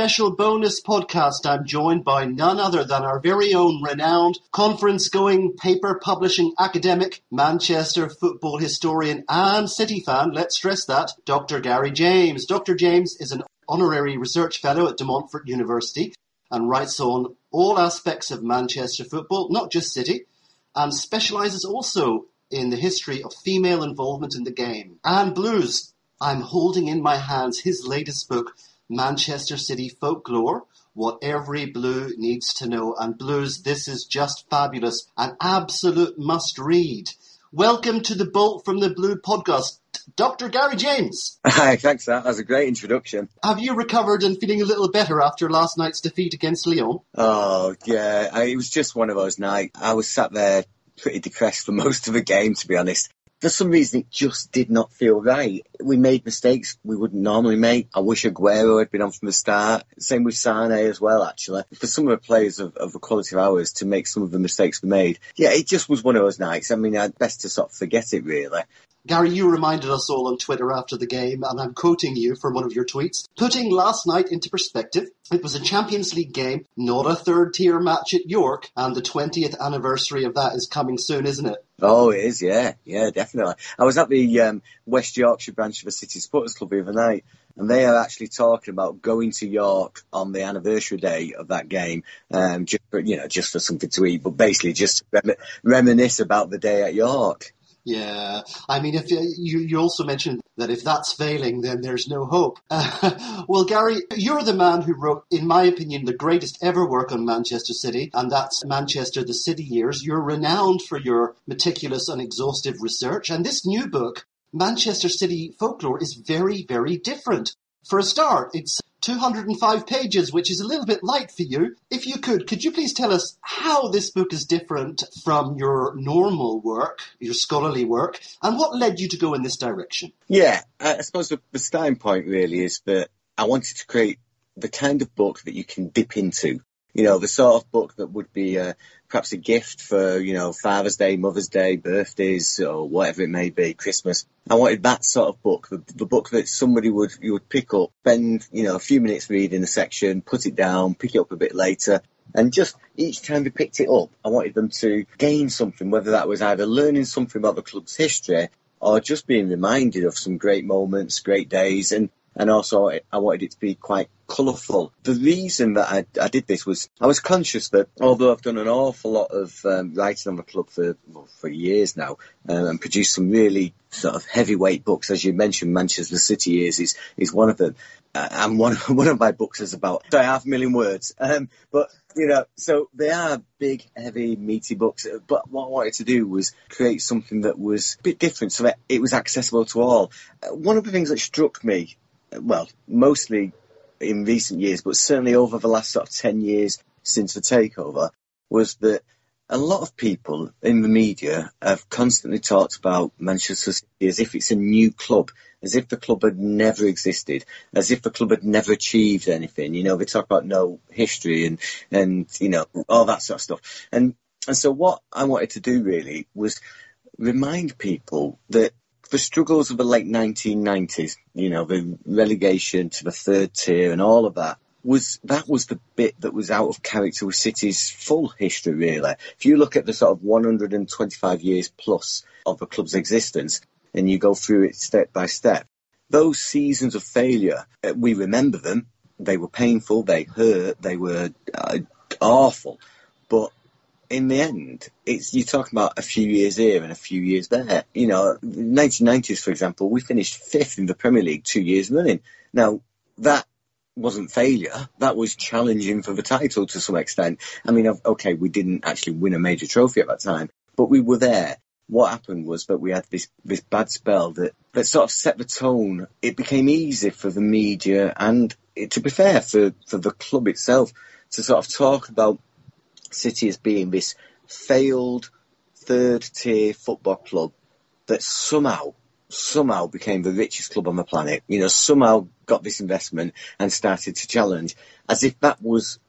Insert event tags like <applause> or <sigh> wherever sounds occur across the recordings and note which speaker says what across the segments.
Speaker 1: special bonus podcast, I'm joined by none other than our very own renowned conference going paper publishing academic, Manchester football historian, and City fan, let's stress that, Dr. Gary James. Dr. James is an honorary research fellow at De Montfort University and writes on all aspects of Manchester football, not just City, and specialises also in the history of female involvement in the game. And Blues, I'm holding in my hands his latest book, Manchester City Folklore, What Every Blue Needs to Know. And Blues, this is just fabulous, an absolute must read. Welcome to the Bolt from the Blue podcast, Dr. Gary James. <laughs>
Speaker 2: Hi, thanks. That was a great introduction.
Speaker 1: Have you recovered and feeling a little better after last night's defeat against Lyon?
Speaker 2: Oh, yeah. I, it was just one of those nights. I was sat there pretty depressed for <laughs> most of the game, to be honest for some reason it just did not feel right. We made mistakes we wouldn't normally make. I wish Aguero had been on from the start. Same with Sane as well, actually. For some of the players of, of the quality of ours to make some of the mistakes we made, yeah, it just was one of those nights. I mean, I'd best to sort of forget it really.
Speaker 1: Gary, you reminded us all on Twitter after the game, and I'm quoting you from one of your tweets. Putting last night into perspective, it was a Champions League game, not a third tier match at York, and the 20th anniversary of that is coming soon, isn't it?
Speaker 2: Oh, it is, yeah, yeah, definitely. I was at the um, West Yorkshire branch of the City Supporters Club the other night, and they are actually talking about going to York on the anniversary day of that game, um, just for, you know, just for something to eat, but basically just rem- reminisce about the day at York.
Speaker 1: Yeah, I mean, if you you also mentioned that if that's failing, then there's no hope. Uh, <laughs> well, Gary, you're the man who wrote, in my opinion, the greatest ever work on Manchester City, and that's Manchester: The City Years. You're renowned for your meticulous and exhaustive research, and this new book, Manchester City Folklore, is very, very different. For a start, it's 205 pages, which is a little bit light for you. If you could, could you please tell us how this book is different from your normal work, your scholarly work, and what led you to go in this direction?
Speaker 2: Yeah, I suppose the, the starting point really is that I wanted to create the kind of book that you can dip into you know, the sort of book that would be uh, perhaps a gift for, you know, Father's Day, Mother's Day, birthdays, or whatever it may be, Christmas. I wanted that sort of book, the, the book that somebody would you would pick up, spend, you know, a few minutes reading a section, put it down, pick it up a bit later, and just each time they picked it up, I wanted them to gain something, whether that was either learning something about the club's history or just being reminded of some great moments, great days, and and also I wanted it to be quite colourful. The reason that I, I, did this was I was conscious that although I've done an awful lot of um, writing on the club for well, for years now um, and produced some really sort of heavyweight books, as you mentioned, Manchester City Years is is one of them. Uh, and one <laughs> one of my books is about sorry, half a million words. Um, but you know, so they are big, heavy, meaty books. But what I wanted to do was create something that was a bit different, so that it was accessible to all. Uh, one of the things that struck me well, mostly in recent years, but certainly over the last sort of 10 years since the takeover, was that a lot of people in the media have constantly talked about Manchester City as if it's a new club, as if the club had never existed, as if the club had never achieved anything. You know, they talk about no history and, and, you know, all that sort of stuff. And, and so what I wanted to do really was remind people that the struggles of the late 1990s, you know, the relegation to the third tier and all of that, was that was the bit that was out of character with City's full history, really. If you look at the sort of 125 years plus of the club's existence and you go through it step by step, those seasons of failure, uh, we remember them. They were painful, they hurt, they were uh, awful. But in the end, it's you're talking about a few years here and a few years there. You know, 1990s, for example, we finished fifth in the Premier League two years running. Now that wasn't failure. That was challenging for the title to some extent. I mean, okay, we didn't actually win a major trophy at that time, but we were there. What happened was that we had this, this bad spell that, that sort of set the tone. It became easy for the media and, to be fair, for, for the club itself to sort of talk about City as being this failed third tier football club that somehow somehow became the richest club on the planet, you know, somehow got this investment and started to challenge as if that was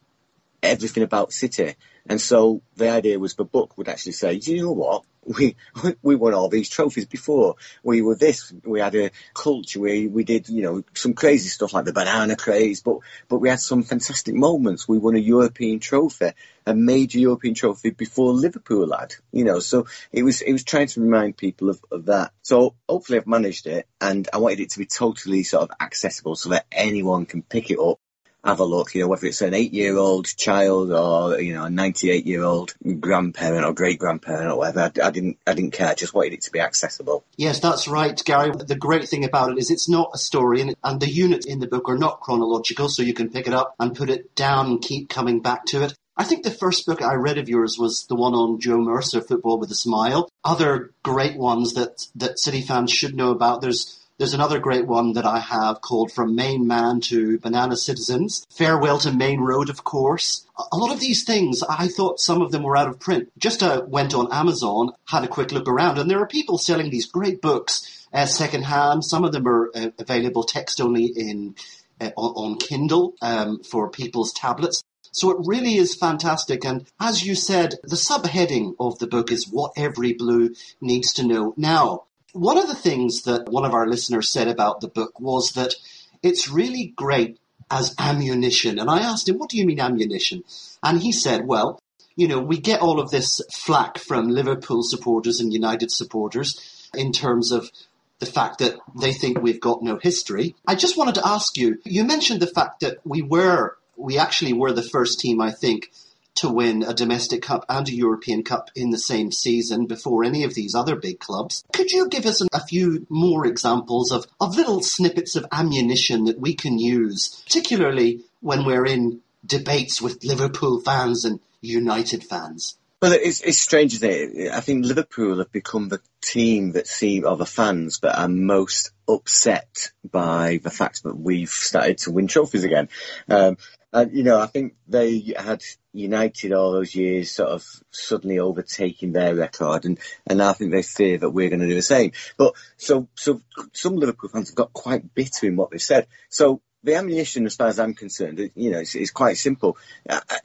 Speaker 2: everything about City. And so the idea was the book would actually say, do you know what? <laughs> We we won all these trophies before. We were this. We had a culture. We we did you know some crazy stuff like the banana craze, but but we had some fantastic moments. We won a European trophy, a major European trophy before Liverpool had. You know, so it was it was trying to remind people of, of that. So hopefully I've managed it, and I wanted it to be totally sort of accessible so that anyone can pick it up have a look, you know, whether it's an eight year old child or, you know, a 98 year old grandparent or great grandparent or whatever. I, I, didn't, I didn't care. I just wanted it to be accessible.
Speaker 1: Yes, that's right, Gary. The great thing about it is it's not a story and, and the units in the book are not chronological, so you can pick it up and put it down and keep coming back to it. I think the first book I read of yours was the one on Joe Mercer, Football with a Smile. Other great ones that, that City fans should know about. There's there's another great one that I have called From Maine Man to Banana Citizens. Farewell to Maine Road, of course. A lot of these things, I thought some of them were out of print. Just uh, went on Amazon, had a quick look around, and there are people selling these great books uh, secondhand. Some of them are uh, available text only in uh, on, Kindle um, for people's tablets. So it really is fantastic. And as you said, the subheading of the book is what every blue needs to know. Now, one of the things that one of our listeners said about the book was that it's really great as ammunition. And I asked him, what do you mean ammunition? And he said, well, you know, we get all of this flack from Liverpool supporters and United supporters in terms of the fact that they think we've got no history. I just wanted to ask you, you mentioned the fact that we were, we actually were the first team, I think, to win a domestic cup and a European Cup in the same season before any of these other big clubs. Could you give us a few more examples of, of little snippets of ammunition that we can use, particularly when we're in debates with Liverpool fans and United fans?
Speaker 2: Well, it's, it's strange, isn't it? I think Liverpool have become the team that seem, or the fans that are most upset by the fact that we've started to win trophies again. Um, and, you know, I think they had United all those years sort of suddenly overtaking their record, and, and I think they fear that we're going to do the same. But so so some Liverpool fans have got quite bitter in what they've said. So the ammunition, as far as I'm concerned, you know, it's, quite simple. Uh, uh,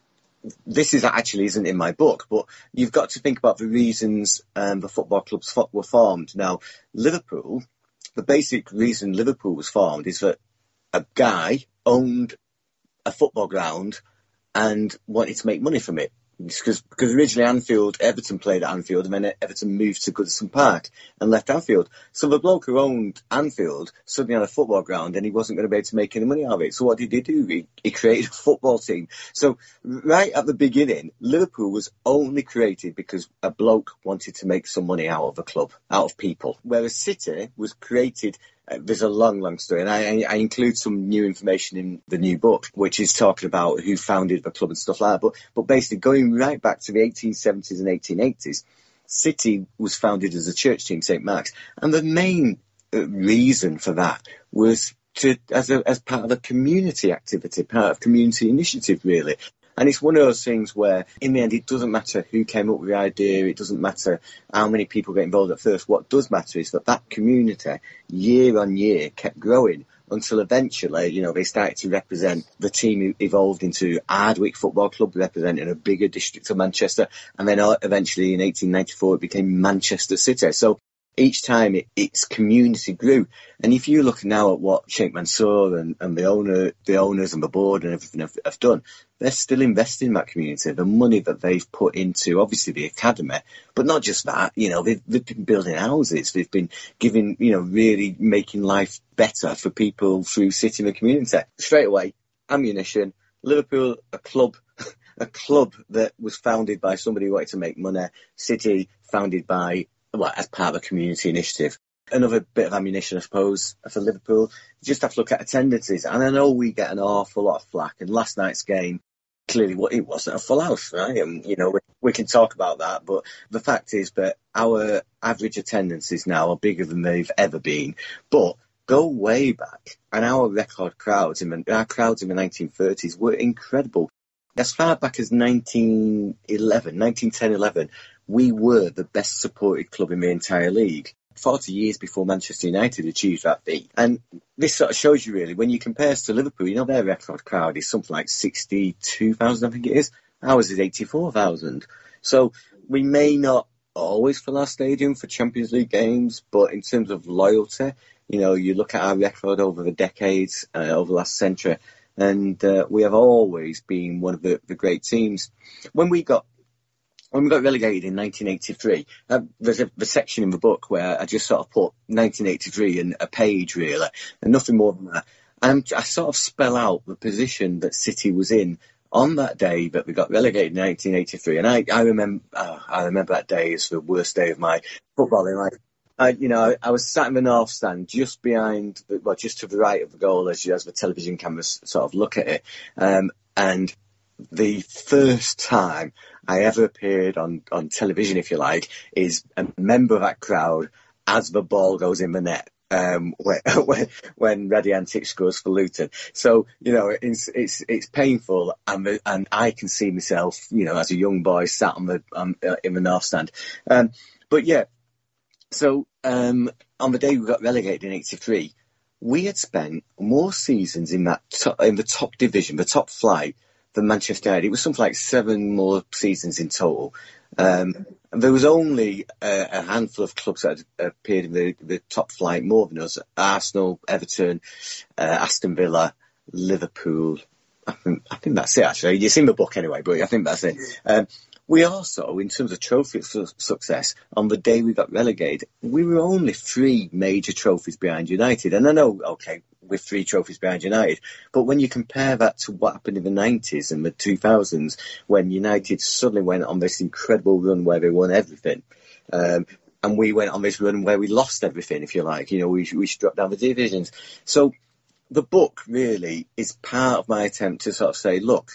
Speaker 2: this is actually isn't in my book, but you've got to think about the reasons um, the football clubs were formed. Now, Liverpool, the basic reason Liverpool was formed is that a guy owned a football ground and wanted to make money from it. Because, because originally Anfield, Everton played at Anfield, and then Everton moved to Goodison Park and left Anfield. So the bloke who owned Anfield suddenly had a football ground, and he wasn't going to be able to make any money out of it. So what did he do? He, he created a football team. So right at the beginning, Liverpool was only created because a bloke wanted to make some money out of a club, out of people. Whereas City was created there's a long, long story, and I, I, include some new information in the new book, which is talking about who founded the club and stuff like that. But, but basically, going right back to the 1870s and 1880s, City was founded as a church team, St Mark's, and the main uh, reason for that was to as a, as part of a community activity, part of community initiative, really. And it's one of those things where, in the end, it doesn't matter who came up with the idea, it doesn't matter how many people get involved at first. What does matter is that that community, year on year, kept growing until eventually, you know, they started to represent the team evolved into Ardwick Football Club, representing a bigger district of Manchester, and then uh, eventually in 1894 it became Manchester City. So each time it, its community grew. And if you look now at what Sheikh Mansour and, and the owner, the owners and the board and everything have, have, done, they're still investing in that community. The money that they've put into obviously the academy, but not just that. You know, they've, they've been building houses. They've been giving, you know, really making life better for people through city and the community. Straight away, ammunition. Liverpool, a club. <laughs> a club that was founded by somebody who wanted to make money. City, founded by well, as part of a community initiative. Another bit of ammunition, I suppose, for Liverpool. You just have to look at attendances. And I know we get an awful lot of flack. And last night's game, clearly it wasn't a full house, right? And, you know, we, we can talk about that. But the fact is that our average attendances now are bigger than they've ever been. But go way back, and our record crowds in the, our crowds in the 1930s were incredible. As far back as 1911, 1910, 11, we were the best supported club in the entire league. 40 years before Manchester United achieved that feat. And this sort of shows you really, when you compare us to Liverpool, you know, their record crowd is something like 62,000, I think it is. Ours is 84,000. So we may not always fill our stadium for Champions League games, but in terms of loyalty, you know, you look at our record over the decades, uh, over the last century, and uh, we have always been one of the, the great teams. When we got when we got relegated in 1983, uh, there's a the section in the book where I just sort of put 1983 and a page really, and nothing more than that. And I sort of spell out the position that City was in on that day that we got relegated in 1983. And I, I remember, oh, I remember that day as the worst day of my footballing life. I, you know, I, I was sat in the north stand, just behind, well, just to the right of the goal as, as the television cameras sort of look at it. Um, and the first time I ever appeared on, on television, if you like, is a member of that crowd as the ball goes in the net. Um, <laughs> when, when, when Raddy Antic scores for Luton. So, you know, it's, it's, it's painful and, and I can see myself, you know, as a young boy sat on the, um, in the North Stand. Um, but yeah, so, um, on the day we got relegated in 83, we had spent more seasons in that, to- in the top division, the top flight, than Manchester United. It was something like seven more seasons in total. Um, and there was only a, a, handful of clubs that had appeared in the, the, top flight more than us: Arsenal, Everton, uh, Aston Villa, Liverpool. I think, I think that's it. Actually, it's in the book anyway, but I think that's it. Um, we also, in terms of trophy su- success, on the day we got relegated, we were only three major trophies behind United. And I know, okay, with three trophies behind United. But when you compare that to what happened in the 90s and the 2000s, when United suddenly went on this incredible run where they won everything, um, and we went on this run where we lost everything, if you like, you know, we, we struck down the divisions. So the book really is part of my attempt to sort of say, look,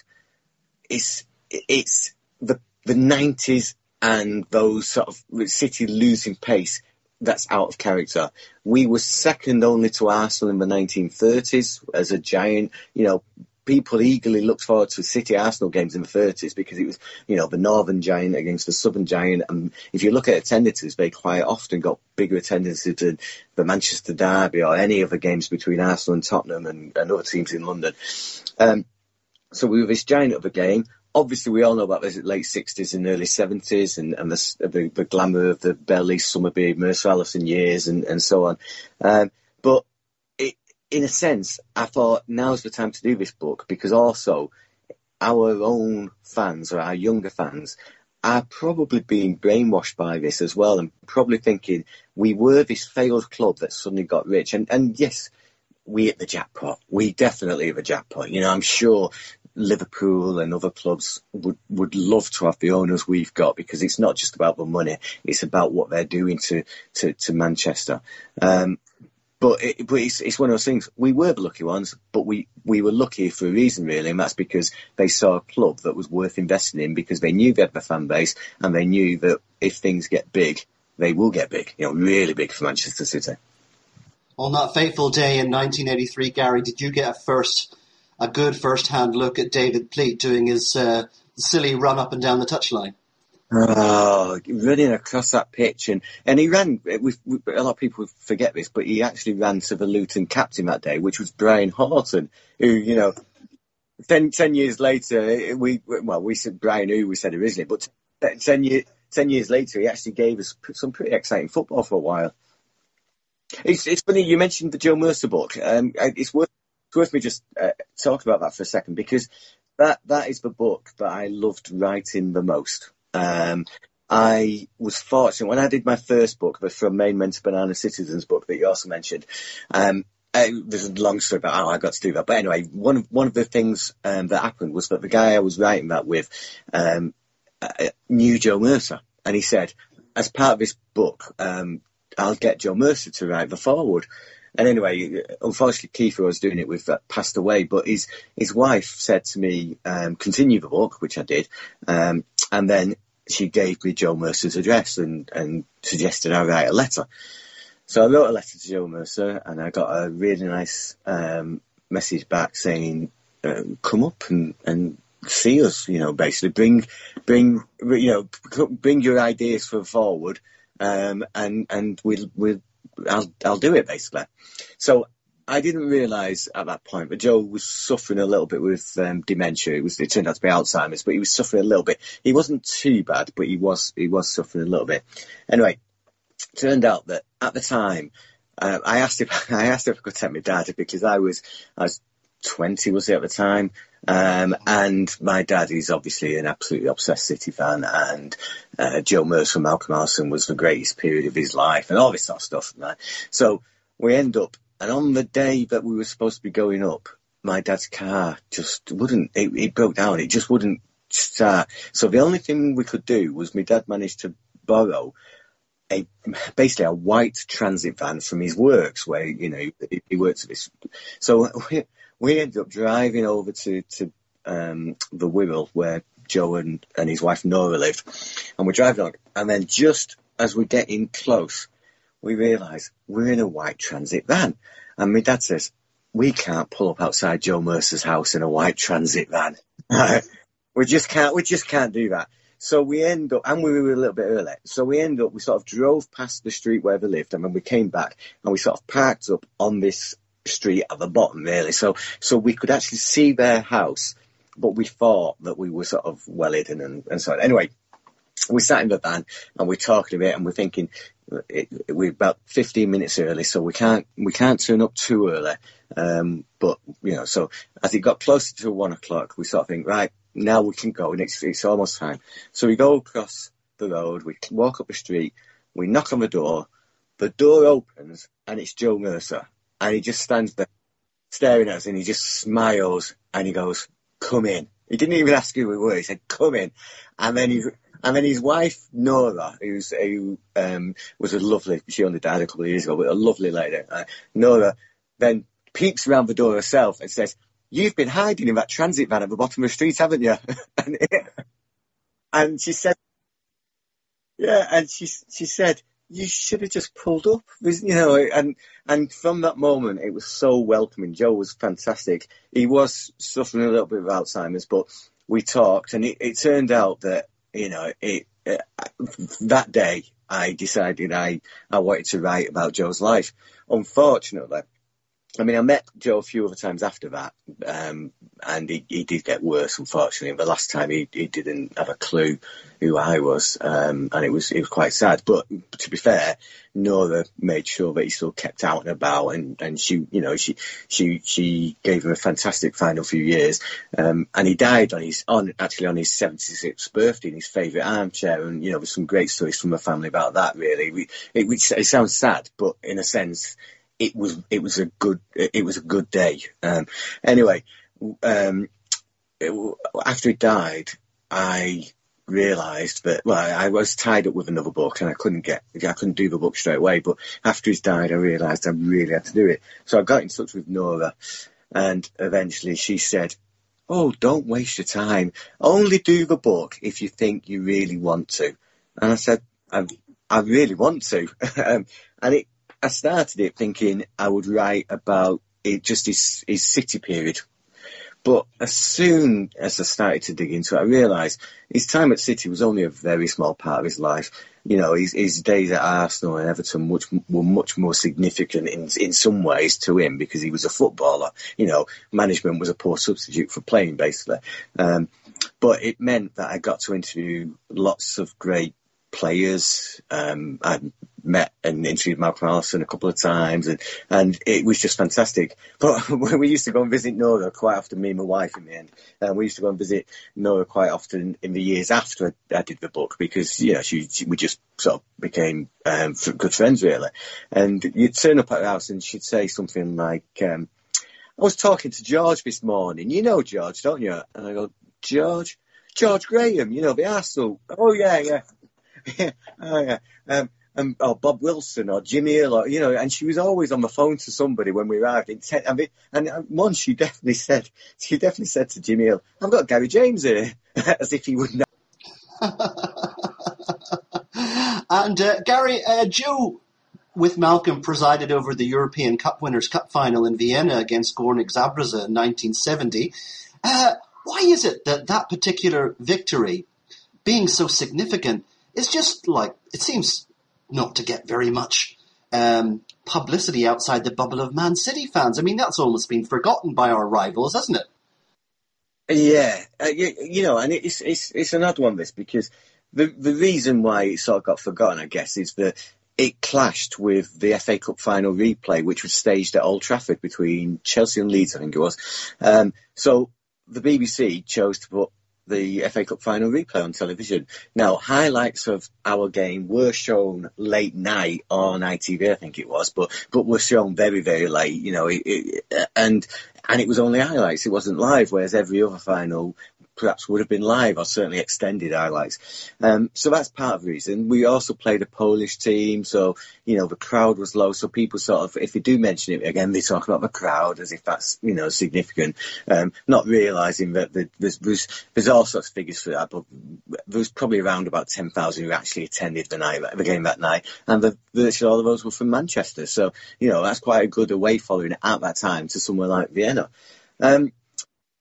Speaker 2: it's, it's the, the 90s and those sort of City losing pace that's out of character. We were second only to Arsenal in the 1930s as a giant. You know, people eagerly looked forward to City Arsenal games in the 30s because it was, you know, the Northern Giant against the Southern Giant. And if you look at attendances, they quite often got bigger attendances than the Manchester Derby or any other games between Arsenal and Tottenham and, and other teams in London. Um, so we were this giant of a game obviously we all know about the late 60s and early 70s and, and the, the, the glamour of the Bell, Lee, Summerbee, Mercer Allison years and, and so on. Um, but it, in a sense, I thought now's the time to do this book because also our own fans or our younger fans are probably being brainwashed by this as well and probably thinking we were this failed club that suddenly got rich. And, and yes, we hit the jackpot. We definitely hit the jackpot. You know, I'm sure Liverpool and other clubs would, would love to have the owners we've got because it's not just about the money, it's about what they're doing to, to, to Manchester. Um, but it, but it's, it's one of those things. We were the lucky ones, but we, we were lucky for a reason, really, and that's because they saw a club that was worth investing in because they knew they had the fan base and they knew that if things get big, they will get big, you know, really big for Manchester City.
Speaker 1: On that fateful day in 1983, Gary, did you get a first a good first-hand look at David Pleat doing his uh, silly run up and down the touchline.
Speaker 2: Oh, running across that pitch, and and he ran. We, we, a lot of people forget this, but he actually ran to the Luton captain that day, which was Brian Horton, who you know, ten, 10 years later, we well, we said Brian who we said originally, but ten years ten years later, he actually gave us some pretty exciting football for a while. It's it's funny you mentioned the Joe Mercer book. Um, it's worth worth me just uh, talking about that for a second because that that is the book that I loved writing the most. Um, I was fortunate when I did my first book, the From Maine Men to Banana Citizens book that you also mentioned. Um, there's a long story about how I got to do that, but anyway, one of one of the things um, that happened was that the guy I was writing that with um, uh, knew Joe Mercer, and he said, as part of this book, um, I'll get Joe Mercer to write the foreword. And anyway, unfortunately, Keith, who I was doing it with, uh, passed away. But his his wife said to me, um, "Continue the book," which I did, um, and then she gave me Joe Mercer's address and and suggested I write a letter. So I wrote a letter to Joe Mercer, and I got a really nice um, message back saying, um, "Come up and and see us." You know, basically bring bring you know bring your ideas for forward. Um, and and we'll we'll I'll I'll do it basically. So I didn't realise at that point, but Joe was suffering a little bit with um, dementia. It was it turned out to be Alzheimer's, but he was suffering a little bit. He wasn't too bad, but he was he was suffering a little bit. Anyway, turned out that at the time, uh, I asked if <laughs> I asked if I could take my dad because I was I was twenty was it at the time, um, and my dad is obviously an absolutely obsessed City fan, and uh, Joe Mercer from Malcolm Allison was the greatest period of his life, and all this sort of stuff. Right? So we end up, and on the day that we were supposed to be going up, my dad's car just wouldn't. It, it broke down. It just wouldn't start. So the only thing we could do was my dad managed to borrow a basically a white transit van from his works where you know he, he works at this. So <laughs> we, ended up driving over to to um, the Wirral where Joe and, and his wife Nora lived, and we're driving on, and then just as we get in close, we realise we're in a white transit van, and my dad says we can't pull up outside Joe Mercer's house in a white transit van. <laughs> we just can't. We just can't do that. So we end up, and we were a little bit early. So we end up, we sort of drove past the street where they lived, and then we came back, and we sort of parked up on this street at the bottom, really. So, so we could actually see their house, but we thought that we were sort of well hidden and, and so on. Anyway, we sat in the van and we're talking a bit, and we're thinking it, it, we're about 15 minutes early, so we can't we can't turn up too early. Um, but you know, so as it got closer to one o'clock, we sort of think, right, now we can go, and it's, it's almost time. So we go across the road, we walk up the street, we knock on the door, the door opens, and it's Joe Mercer, and he just stands there staring at us, and he just smiles, and he goes, "Come in." He didn't even ask who we were. He said, "Come in," and then he. And then his wife Nora, who's who um, was a lovely, she only died a couple of years ago, but a lovely lady. Uh, Nora then peeks around the door herself and says, you've been hiding in that transit van at the bottom of the street, haven't you? <laughs> and, and she said, yeah, and she she said you should have just pulled up, you know. And and from that moment, it was so welcoming. Joe was fantastic. He was suffering a little bit of Alzheimer's, but we talked, and it, it turned out that you know it, uh, that day I decided I I wanted to write about Joe's life. Unfortunately, I mean, I met Joe a few other times after that, um, and he, he did get worse, unfortunately. The last time he, he didn't have a clue who I was, um, and it was it was quite sad. But to be fair, Nora made sure that he still kept out and about, and, and she, you know, she she she gave him a fantastic final few years, um, and he died on his on actually on his 76th birthday in his favourite armchair, and you know, there's some great stories from the family about that. Really, we, it, it sounds sad, but in a sense it was it was a good it was a good day. Um, anyway, um, it, after he died, I realised that well, I was tied up with another book and I couldn't get I couldn't do the book straight away. But after he's died, I realised I really had to do it. So I got in touch with Nora, and eventually she said. Oh, don't waste your time. Only do the book if you think you really want to. And I said, I, I really want to. <laughs> um, and it I started it thinking I would write about it, just his, his city period. But as soon as I started to dig into it, I realised his time at City was only a very small part of his life. You know, his, his days at Arsenal and Everton much, were much more significant in, in some ways to him because he was a footballer. You know, management was a poor substitute for playing, basically. Um, but it meant that I got to interview lots of great players. Um, I met and interviewed Malcolm Allison a couple of times, and, and it was just fantastic. But <laughs> we used to go and visit Nora quite often, me and my wife in the end. And we used to go and visit Nora quite often in the years after I did the book because, you know, she, she we just sort of became um, good friends, really. And you'd turn up at her house and she'd say something like, um, I was talking to George this morning. You know George, don't you? And I go, George? George Graham, you know, the Arsenal. Oh, yeah, yeah. Yeah, <laughs> oh, yeah. Um, and or Bob Wilson or Jimmy Hill or you know, and she was always on the phone to somebody when we arrived. In ten, I mean, and once she definitely said, she definitely said to Jimmy Hill, "I've got Gary James here," <laughs> as if he would know. <laughs>
Speaker 1: and uh, Gary, uh, Joe with Malcolm presided over the European Cup Winners' Cup final in Vienna against Gornik Zabrze in 1970. Uh, why is it that that particular victory, being so significant, is just like it seems not to get very much um, publicity outside the bubble of Man City fans. I mean, that's almost been forgotten by our rivals, hasn't it?
Speaker 2: Yeah, uh, you, you, know, and it's it's it's an odd one this because the the reason why it sort of got forgotten, I guess, is that it clashed with the FA Cup final replay, which was staged at Old Trafford between Chelsea and Leeds, I think it was. Um, so the BBC chose to put the FA Cup final replay on television. Now, highlights of our game were shown late night on ITV, I think it was, but but were shown very very late. You know, it, it, and and it was only highlights; it wasn't live. Whereas every other final perhaps would have been live or certainly extended highlights. Um, so that's part of the reason. We also played a Polish team, so you know the crowd was low. So people sort of, if you do mention it again, they talk about the crowd as if that's you know significant, um, not realising that there's, there's there's all sorts of figures for that. But there was probably around about ten thousand who actually attended the night the game that night, and the, virtually all of those were from Manchester. So you know that's quite a good away following at that time to somewhere like Vienna. Um,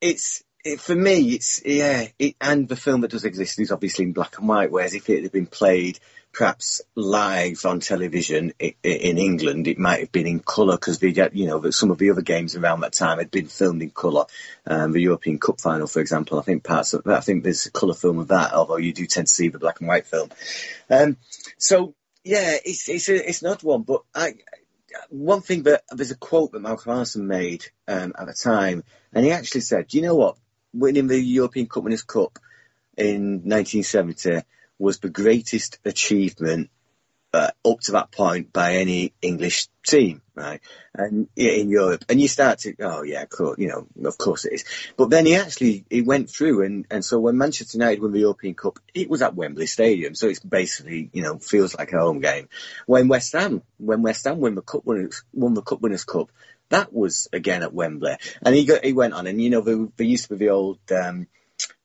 Speaker 2: it's it, for me, it's yeah, it, and the film that does exist is obviously in black and white. Whereas if it had been played perhaps live on television in, England, it might have been in colour because you know some of the other games around that time had been filmed in colour. Um, the European Cup final, for example, I think parts of I think there's a colour film of that, although you do tend to see the black and white film. Um, so yeah, it's it's a, it's one, but I one thing that there's a quote that Malcolm Allison made um, at the time, and he actually said, "Do you know what? Winning the European Cup Winners' Cup in 1970 was the greatest achievement uh, up to that point by any English team, right? And in Europe, and you start to, oh yeah, cool, you know, of course it is. But then he actually he went through, and and so when Manchester United won the European Cup, it was at Wembley Stadium, so it's basically you know feels like a home game. When West Ham, when West Ham won the cup winners, won the Cup Winners' Cup, that was again at Wembley, and he got, he went on, and you know there, there used to be the old um,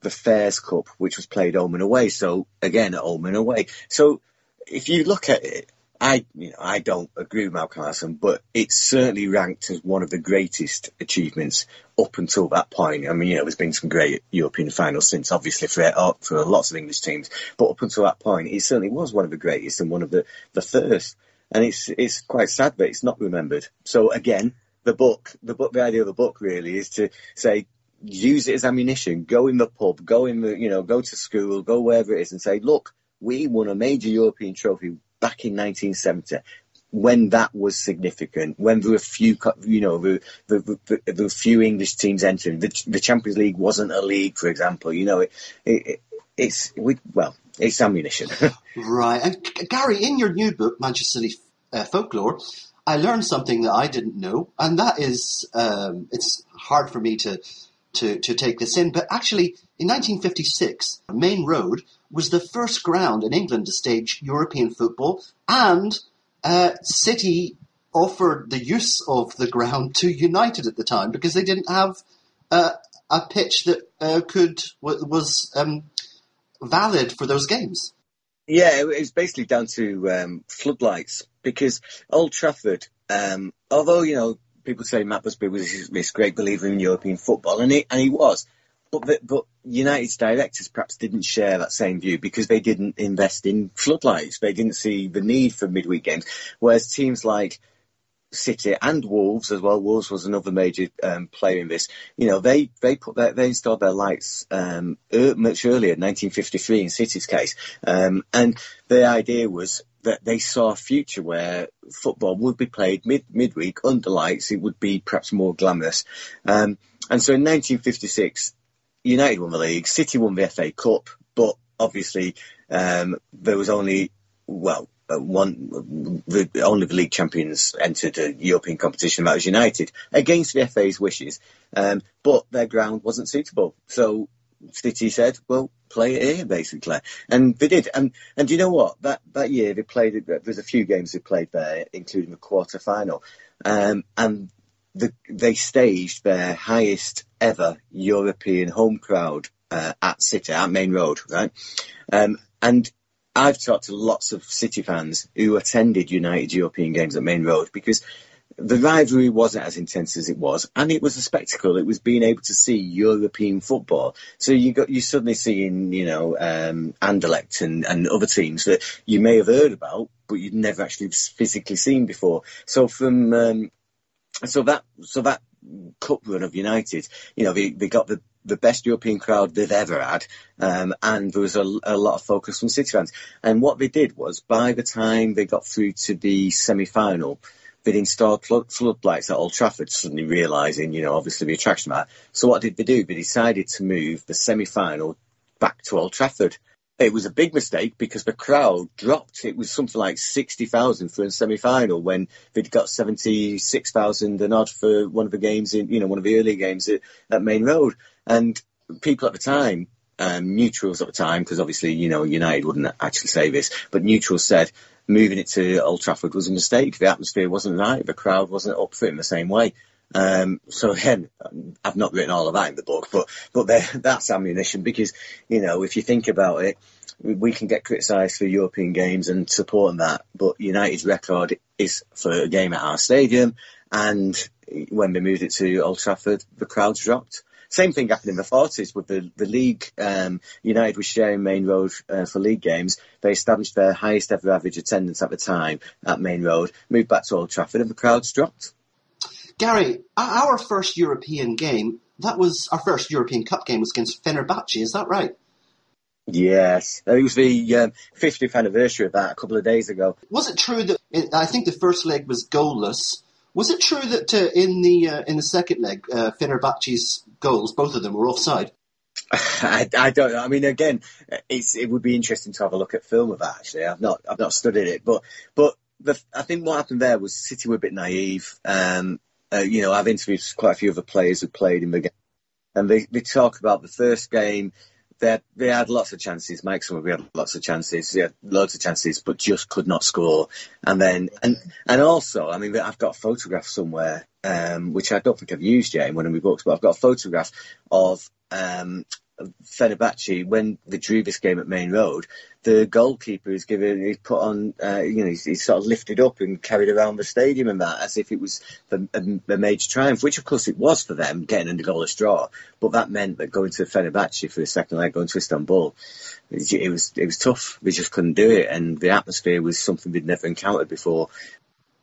Speaker 2: the Fairs Cup, which was played home and away. So again at home and away. So if you look at it, I you know I don't agree with Malcolm Allison, but it's certainly ranked as one of the greatest achievements up until that point. I mean, you know, there's been some great European finals since, obviously for for lots of English teams, but up until that point, it certainly was one of the greatest and one of the the first. And it's it's quite sad that it's not remembered. So again, the book, the book, the idea of the book really is to say, use it as ammunition. Go in the pub, go in the, you know, go to school, go wherever it is, and say, look, we won a major European trophy back in 1970 when that was significant, when there were few, you know, there, there, there were few English teams entering. The, the, Champions League wasn't a league, for example. You know, it, it, it's we, well, it's ammunition. <laughs>
Speaker 1: right, and Gary, in your new book, Manchester City uh, Folklore, I learned something that I didn't know, and that is um, it's hard for me to, to to take this in, but actually in 1956, Maine Road was the first ground in England to stage European football, and uh, City offered the use of the ground to United at the time because they didn't have uh, a pitch that uh, could was um, valid for those games.
Speaker 2: Yeah, it was basically down to um, floodlights because Old Trafford, um, although you know people say Matt Busby was this great believer in European football, and he and he was, but but United's directors perhaps didn't share that same view because they didn't invest in floodlights. They didn't see the need for midweek games, whereas teams like City and Wolves as well. Wolves was another major um, player in this. You know, they they put their, they installed their lights um, much earlier, 1953 in City's case, um, and the idea was that they saw a future where football would be played mid midweek under lights. It would be perhaps more glamorous, um, and so in 1956, United won the league, City won the FA Cup, but obviously um, there was only well uh, one, the, only the league champions entered a European competition. That was United against the FA's wishes, um, but their ground wasn't suitable. So City said, "Well, play it here, basically," and they did. And and do you know what? That that year they played. There's a few games they played there, including the quarter final, um, and the, they staged their highest ever European home crowd uh, at City at Maine Road, right? Um, and I've talked to lots of City fans who attended United European games at Maine Road because the rivalry wasn't as intense as it was, and it was a spectacle. It was being able to see European football. So you got you suddenly seeing, you know, um, Anderlecht and, and other teams that you may have heard about, but you'd never actually physically seen before. So from um, so that so that cup run of United, you know, they, they got the the best European crowd they've ever had, um, and there was a, a, lot of focus from City fans. And what they did was, by the time they got through to the semi-final, they'd installed floodlights at Old Trafford, suddenly realising, you know, obviously the attraction that. So what did they do? They decided to move the semi-final back to Old Trafford. It was a big mistake because the crowd dropped. It was something like 60,000 for a semi-final when they'd got 76,000 and odd for one of the games in, you know, one of the early games at, at Maine Road. And people at the time, um, neutrals at the time, because obviously, you know, United wouldn't actually say this, but neutrals said moving it to Old Trafford was a mistake. The atmosphere wasn't right. The crowd wasn't up for it in the same way. Um, so again, I've not written all of that in the book, but but <laughs> that's ammunition because you know if you think about it, we can get criticised for European games and supporting that, but United's record is for a game at our stadium, and when they moved it to Old Trafford, the crowds dropped. Same thing happened in the 40s with the, the league. Um, United was sharing Maine Road uh, for league games. They established their highest ever average attendance at the time at Maine Road, moved back to Old Trafford, and the crowds dropped.
Speaker 1: Gary, our first European game, that was our first European Cup game was against Fenerbahce, is that right?
Speaker 2: Yes, it was the um, 50th anniversary of that a couple of days ago.
Speaker 1: Was it true that I think the first leg was goalless? Was it true that uh, in the uh, in the second leg, uh, Fenerbahce's goals, both of them, were offside? <laughs>
Speaker 2: I, I, don't. I mean, again, it would be interesting to have a look at film of that. Actually, I've not I've not studied it, but but the, I think what happened there was City were a bit naive. Um, uh, you know, I've interviewed quite a few other players who played in the game, and they, they talk about the first game. They had, they had lots of chances. Mike we had lots of chances. He had loads of chances, but just could not score. And then and and also, I mean, I've got a photograph somewhere, um, which I don't think I've used yet in one of my books, but I've got a photograph of um, Fenerbahce, when they drew this game at Maine Road, the goalkeeper is given, he's put on, uh, you know, he's, he's, sort of lifted up and carried around the stadium and that as if it was a, a, major triumph, which of course it was for them, getting a goalless draw. But that meant that going to Fenerbahce for the second leg, going to Istanbul, it, it was it was tough. They just couldn't do it, and the atmosphere was something they'd never encountered before.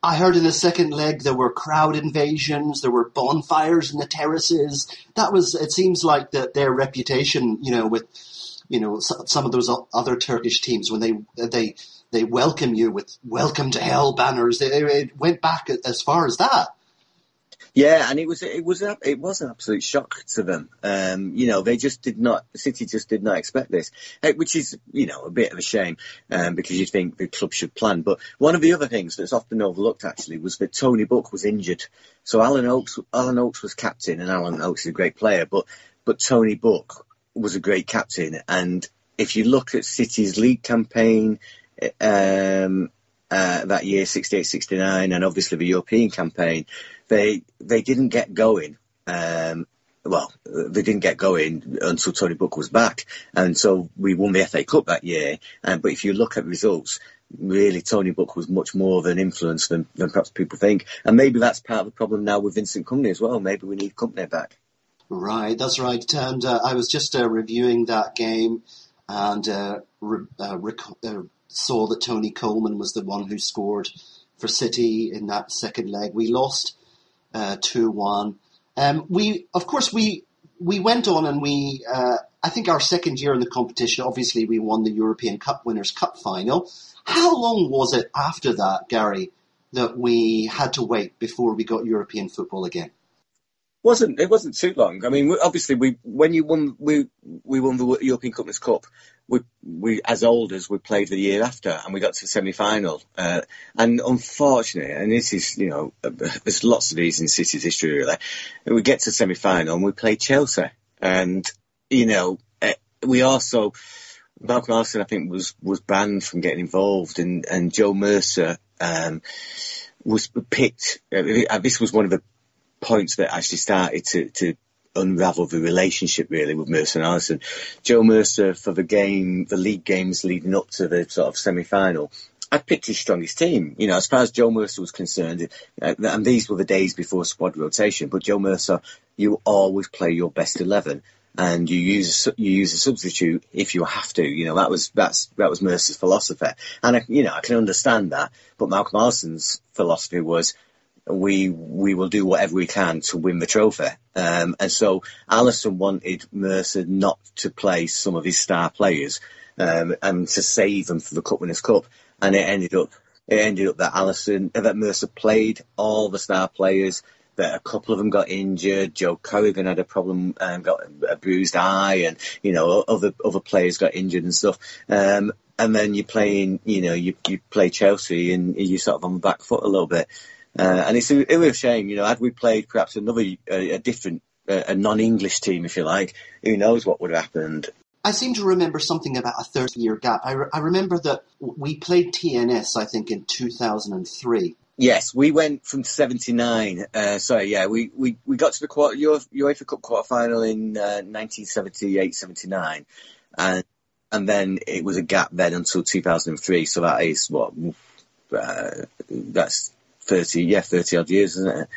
Speaker 1: I heard in the second leg there were crowd invasions, there were bonfires in the terraces. That was, it seems like that their reputation, you know, with, you know, some of those other Turkish teams when they they they welcome you with "Welcome to Hell" banners. They, it went back as far as that.
Speaker 2: Yeah, and it was it was it was an absolute shock to them. Um, you know, they just did not City just did not expect this, eh, which is you know a bit of a shame um, because you think the club should plan. But one of the other things that's often overlooked actually was that Tony Book was injured. So Alan Oakes Alan Oakes was captain, and Alan Oakes is a great player, but but Tony Book was a great captain. And if you look at City's league campaign. Um, uh, that year, 68, 69, and obviously the European campaign, they they didn't get going. Um, well, they didn't get going until Tony Book was back, and so we won the FA Cup that year. Um, but if you look at results, really Tony Book was much more of an influence than, than perhaps people think, and maybe that's part of the problem now with Vincent Kompany as well. Maybe we need Kompany back.
Speaker 1: Right, that's right. And uh, I was just uh, reviewing that game and uh, re- uh, rec- uh, saw that Tony Coleman was the one who scored for City in that second leg. We lost two one. Um, we of course we we went on and we uh, I think our second year in the competition. Obviously, we won the European Cup Winners' Cup final. How long was it after that, Gary, that we had to wait before we got European football again?
Speaker 2: wasn't it wasn't too long. I mean, obviously, we when you won we we won the European Cup Winners' Cup, we we as olders we played the year after and we got to the semi final. Uh, and unfortunately, and this is you know there's lots of these in City's history really. We get to the semi final and we play Chelsea, and you know eh, we also. Malcolm Allison, I think, was, was banned from getting involved, and, and Joe Mercer um, was picked. Uh, this was one of the points that actually started to, to unravel the relationship really with Mercer and Allison. Joe Mercer for the game, the league games leading up to the sort of semi-final, I picked his strongest team. You know, as far as Joe Mercer was concerned, uh, and these were the days before squad rotation. But Joe Mercer, you always play your best eleven, and you use you use a substitute if you have to. You know, that was that's that was Mercer's philosophy, and I, you know I can understand that. But Malcolm Allison's philosophy was we we will do whatever we can to win the trophy. Um, and so Allison wanted Mercer not to play some of his star players um, and to save them for the Cup Winners' Cup. And it ended up it ended up that Allison that Mercer played all the star players. That a couple of them got injured. Joe Corrigan had a problem, um, got a bruised eye, and you know other other players got injured and stuff. Um, and then you're playing, you know, you you play Chelsea and you sort of on the back foot a little bit. Uh, and it's a, a shame, you know, had we played perhaps another, a, a different, a non-English team, if you like, who knows what would have happened.
Speaker 1: I seem to remember something about a 30 year gap. I, re- I remember that we played TNS, I think, in 2003.
Speaker 2: Yes, we went from 79. Uh, sorry, yeah, we, we, we got to the quarter, UEFA Cup quarter final in uh, 1978 79. And, and then it was a gap then until 2003. So that is what, uh, that's 30, yeah, 30 odd years, isn't it?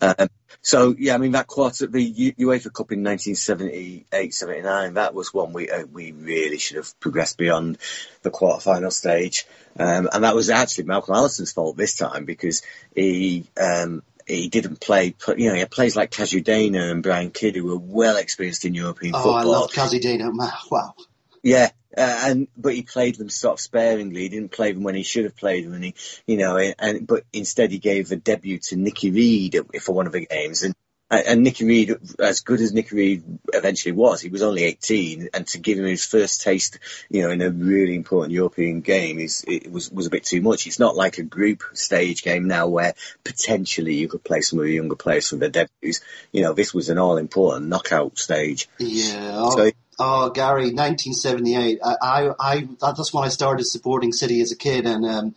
Speaker 2: Um, so, yeah, I mean, that quarter, the U- UEFA Cup in 1978 79, that was one we, uh, we really should have progressed beyond the quarter final stage. Um, and that was actually Malcolm Allison's fault this time because he, um, he didn't play, you know, he had players like Kaziu Deyna and Brian Kidd who were well experienced in European
Speaker 1: oh,
Speaker 2: football.
Speaker 1: I love Kaziu Deyna. Wow.
Speaker 2: Yeah, uh, and but he played them sort of sparingly. He didn't play them when he should have played them, and he, you know, and but instead he gave a debut to Nicky Reid for one of the games, and and Nicky Reid, as good as Nicky Reid eventually was, he was only 18, and to give him his first taste, you know, in a really important European game, is it was was a bit too much. It's not like a group stage game now where potentially you could play some of the younger players from their debuts. You know, this was an all important knockout stage.
Speaker 1: Yeah. So, Oh, Gary, 1978. I, I, I, that's when I started supporting City as a kid, and um,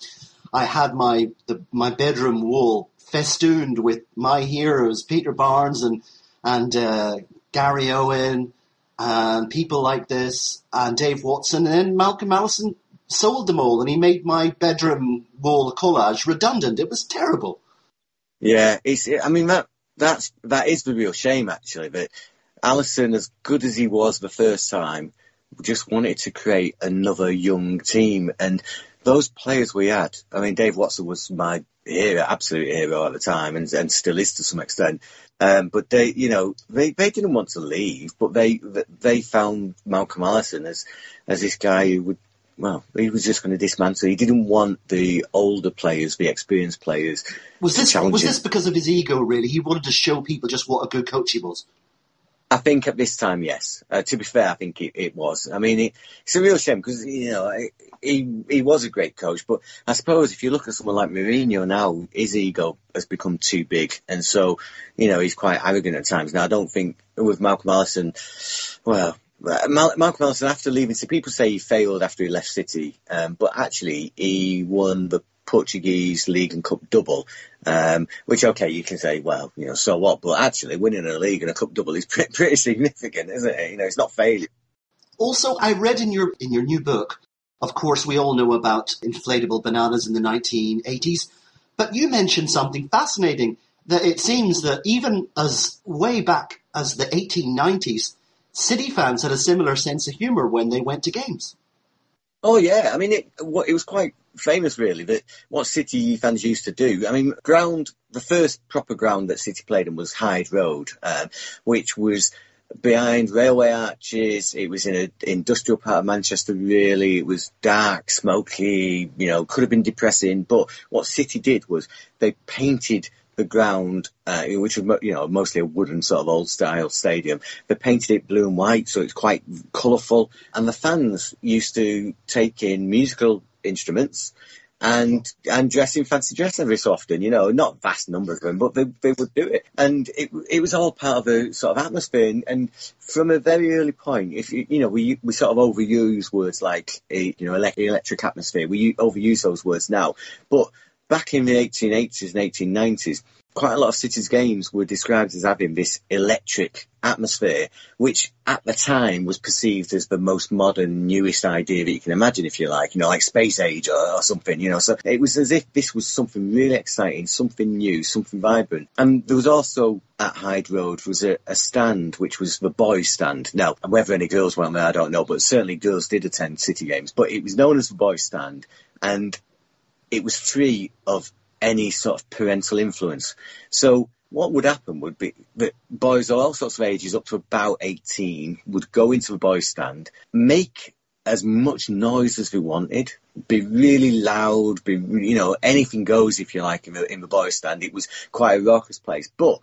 Speaker 1: I had my the, my bedroom wall festooned with my heroes, Peter Barnes and and uh, Gary Owen, and people like this, and Dave Watson, and then Malcolm Allison sold them all, and he made my bedroom wall collage redundant. It was terrible.
Speaker 2: Yeah, it's. I mean that that's that is the real shame actually that Allison, as good as he was the first time, just wanted to create another young team. And those players we had, I mean, Dave Watson was my hero, absolute hero at the time, and, and still is to some extent. Um, but they, you know, they, they didn't want to leave, but they they found Malcolm Allison as as this guy who would, well, he was just going to dismantle. He didn't want the older players, the experienced players.
Speaker 1: Was this was this because of his ego? Really, he wanted to show people just what a good coach he was.
Speaker 2: I think at this time, yes. Uh, to be fair, I think it, it was. I mean, it, it's a real shame because you know he he was a great coach, but I suppose if you look at someone like Mourinho now, his ego has become too big, and so you know he's quite arrogant at times. Now, I don't think with Malcolm Allison, well. Mal- Malcolm Allison, after leaving, so people say he failed after he left City, um, but actually he won the Portuguese League and Cup double, um, which okay, you can say, well, you know, so what? But actually, winning a league and a cup double is <laughs> pretty, pretty significant, isn't it? You know, it's not failure.
Speaker 1: Also, I read in your in your new book. Of course, we all know about inflatable bananas in the 1980s, but you mentioned something fascinating. That it seems that even as way back as the 1890s, City fans had a similar sense of humour when they went to games.
Speaker 2: Oh yeah, I mean it. It was quite famous, really, that what City fans used to do. I mean, ground, the first proper ground that City played in was Hyde Road, um, which was behind railway arches. It was in an industrial part of Manchester, really. It was dark, smoky, you know, could have been depressing. But what City did was they painted the ground, uh, which was you know mostly a wooden sort of old style stadium. They painted it blue and white, so it's quite colourful. And the fans used to take in musical instruments and and dress in fancy dress every so often. You know, not vast numbers of them, but they, they would do it, and it it was all part of a sort of atmosphere. And, and from a very early point, if you you know we we sort of overuse words like a, you know electric atmosphere, we overuse those words now, but back in the 1880s and 1890s, quite a lot of City's games were described as having this electric atmosphere, which at the time was perceived as the most modern, newest idea that you can imagine, if you like, you know, like space age or, or, something, you know. So it was as if this was something really exciting, something new, something vibrant. And there was also at Hyde Road was a, a stand which was the boys' stand. Now, whether any girls went there, I don't know, but certainly girls did attend City games. But it was known as the boys' stand, and it was free of any sort of parental influence. So what would happen would be that boys of all sorts of ages up to about 18 would go into the boys stand, make as much noise as they wanted, be really loud, be, you know, anything goes if you like in the, in the boys stand. It was quite a raucous place, but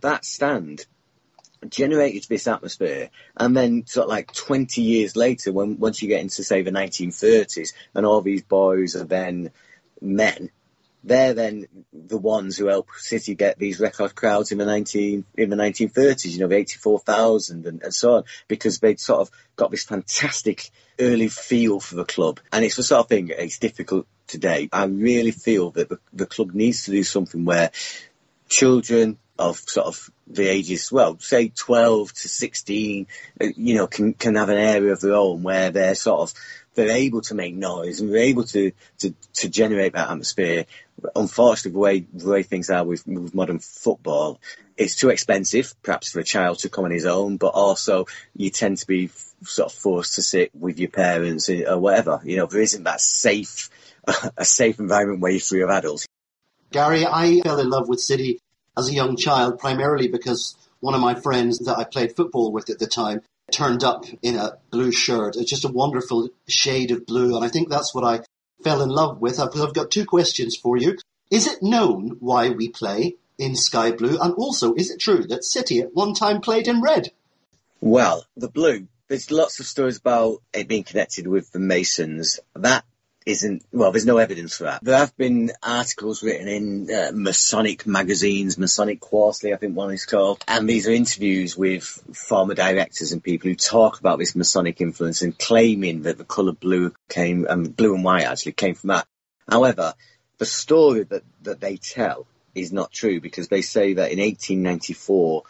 Speaker 2: that stand generated this atmosphere and then sort of like 20 years later when once you get into say the 1930s and all these boys are then men they're then the ones who help City get these record crowds in the 19 in the 1930s, you know, the 84,000 and, and so on, because they'd sort of got this fantastic early feel for the club. And it's the sort of thing, it's difficult today. I really feel that the, the club needs to do something where children of sort of the ages, well, say 12 to 16, uh, you know, can, can have an area of their own where they're sort of they're able to make noise and they're able to, to, to generate that atmosphere. Unfortunately, the way, the way things are with, with modern football, it's too expensive, perhaps for a child to come on his own, but also you tend to be sort of forced to sit with your parents eh, or whatever. You know, there isn't that safe, <laughs> a safe environment where you're free of adults.
Speaker 1: Gary, I fell in love with City as a young child primarily because one of my friends that I played football with at the time turned up in a blue shirt. It's just a wonderful shade of blue, and I think that's what I fell in love with. Uh, I've, I've got two questions for you. Is it known why we play in sky blue? And also, is it true that City at one time played in red?
Speaker 2: Well, the blue, there's lots of stories about it being connected with the Masons. That isn't well. There's no evidence for that. There have been articles written in uh, Masonic magazines, Masonic Quarterly, I think one is called, and these are interviews with former directors and people who talk about this Masonic influence and claiming that the colour blue came, um, blue and white actually came from that. However, the story that that they tell is not true because they say that in 1894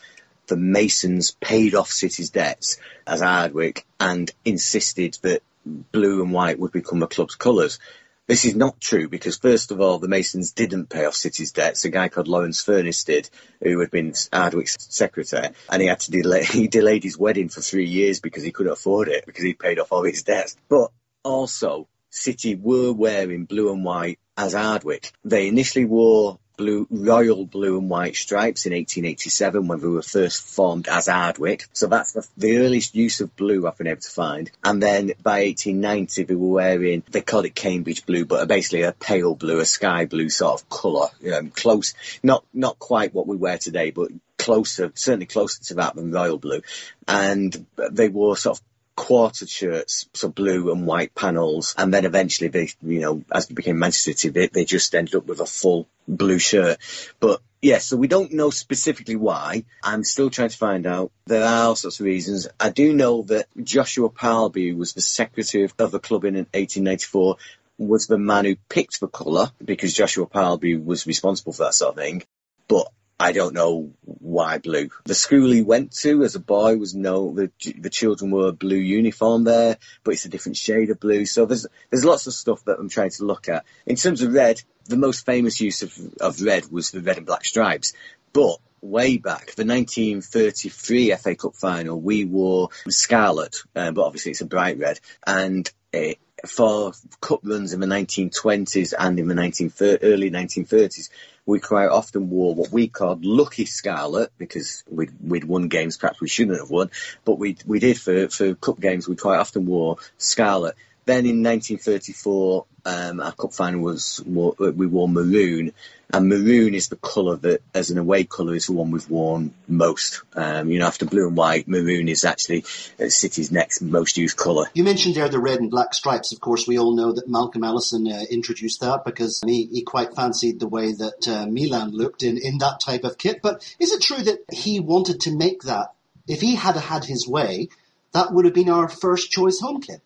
Speaker 2: the Masons paid off City's debts as Ardwick and insisted that blue and white would become the club's colours. This is not true because, first of all, the Masons didn't pay off City's debts. A guy called Lawrence Furniss did, who had been Ardwick's secretary, and he had to delay. <laughs> He delayed his wedding for three years because he couldn't afford it because he'd paid off all his debts. But also, City were wearing blue and white as Hardwick. They initially wore blue, royal blue and white stripes in 1887 when we were first formed as Ardwick. So that's the, the, earliest use of blue I've been able to find. And then by 1890 we were wearing, they called it Cambridge blue, but basically a pale blue, a sky blue sort of colour, um, close, not, not quite what we wear today, but closer, certainly closer to that than royal blue. And they wore sort of quartered shirts, so blue and white panels, and then eventually they, you know, as they became Manchester City, they, they just ended up with a full blue shirt. But yeah, so we don't know specifically why. I'm still trying to find out. There are all sorts of reasons. I do know that Joshua Parlby was the secretary of, the club in 1894 was the man who picked the colour because Joshua Parlby was responsible for that sort of thing. But I don't know why blue. The school he went to as a boy was no, the, the children wore blue uniform there, but it's a different shade of blue. So there's, there's lots of stuff that I'm trying to look at. In terms of red, the most famous use of, of red was the red and black stripes. But way back, the 1933 FA Cup final, we wore scarlet, um, but obviously it's a bright red. And it, for cup runs in the 1920s and in the 19, early 1930s, we quite often wore what we called lucky scarlet because we'd, we'd won games perhaps we shouldn't have won, but we we did for, for cup games we quite often wore scarlet. Then in 1934, um, our cup final was we wore maroon, and maroon is the colour that, as an away colour, is the one we've worn most. Um, you know, after blue and white, maroon is actually uh, City's next most used colour.
Speaker 1: You mentioned there the red and black stripes. Of course, we all know that Malcolm Allison uh, introduced that because he, he, quite fancied the way that uh, Milan looked in, in that type of kit. But is it true that he wanted to make that? If he had had his way, that would have been our first choice home kit.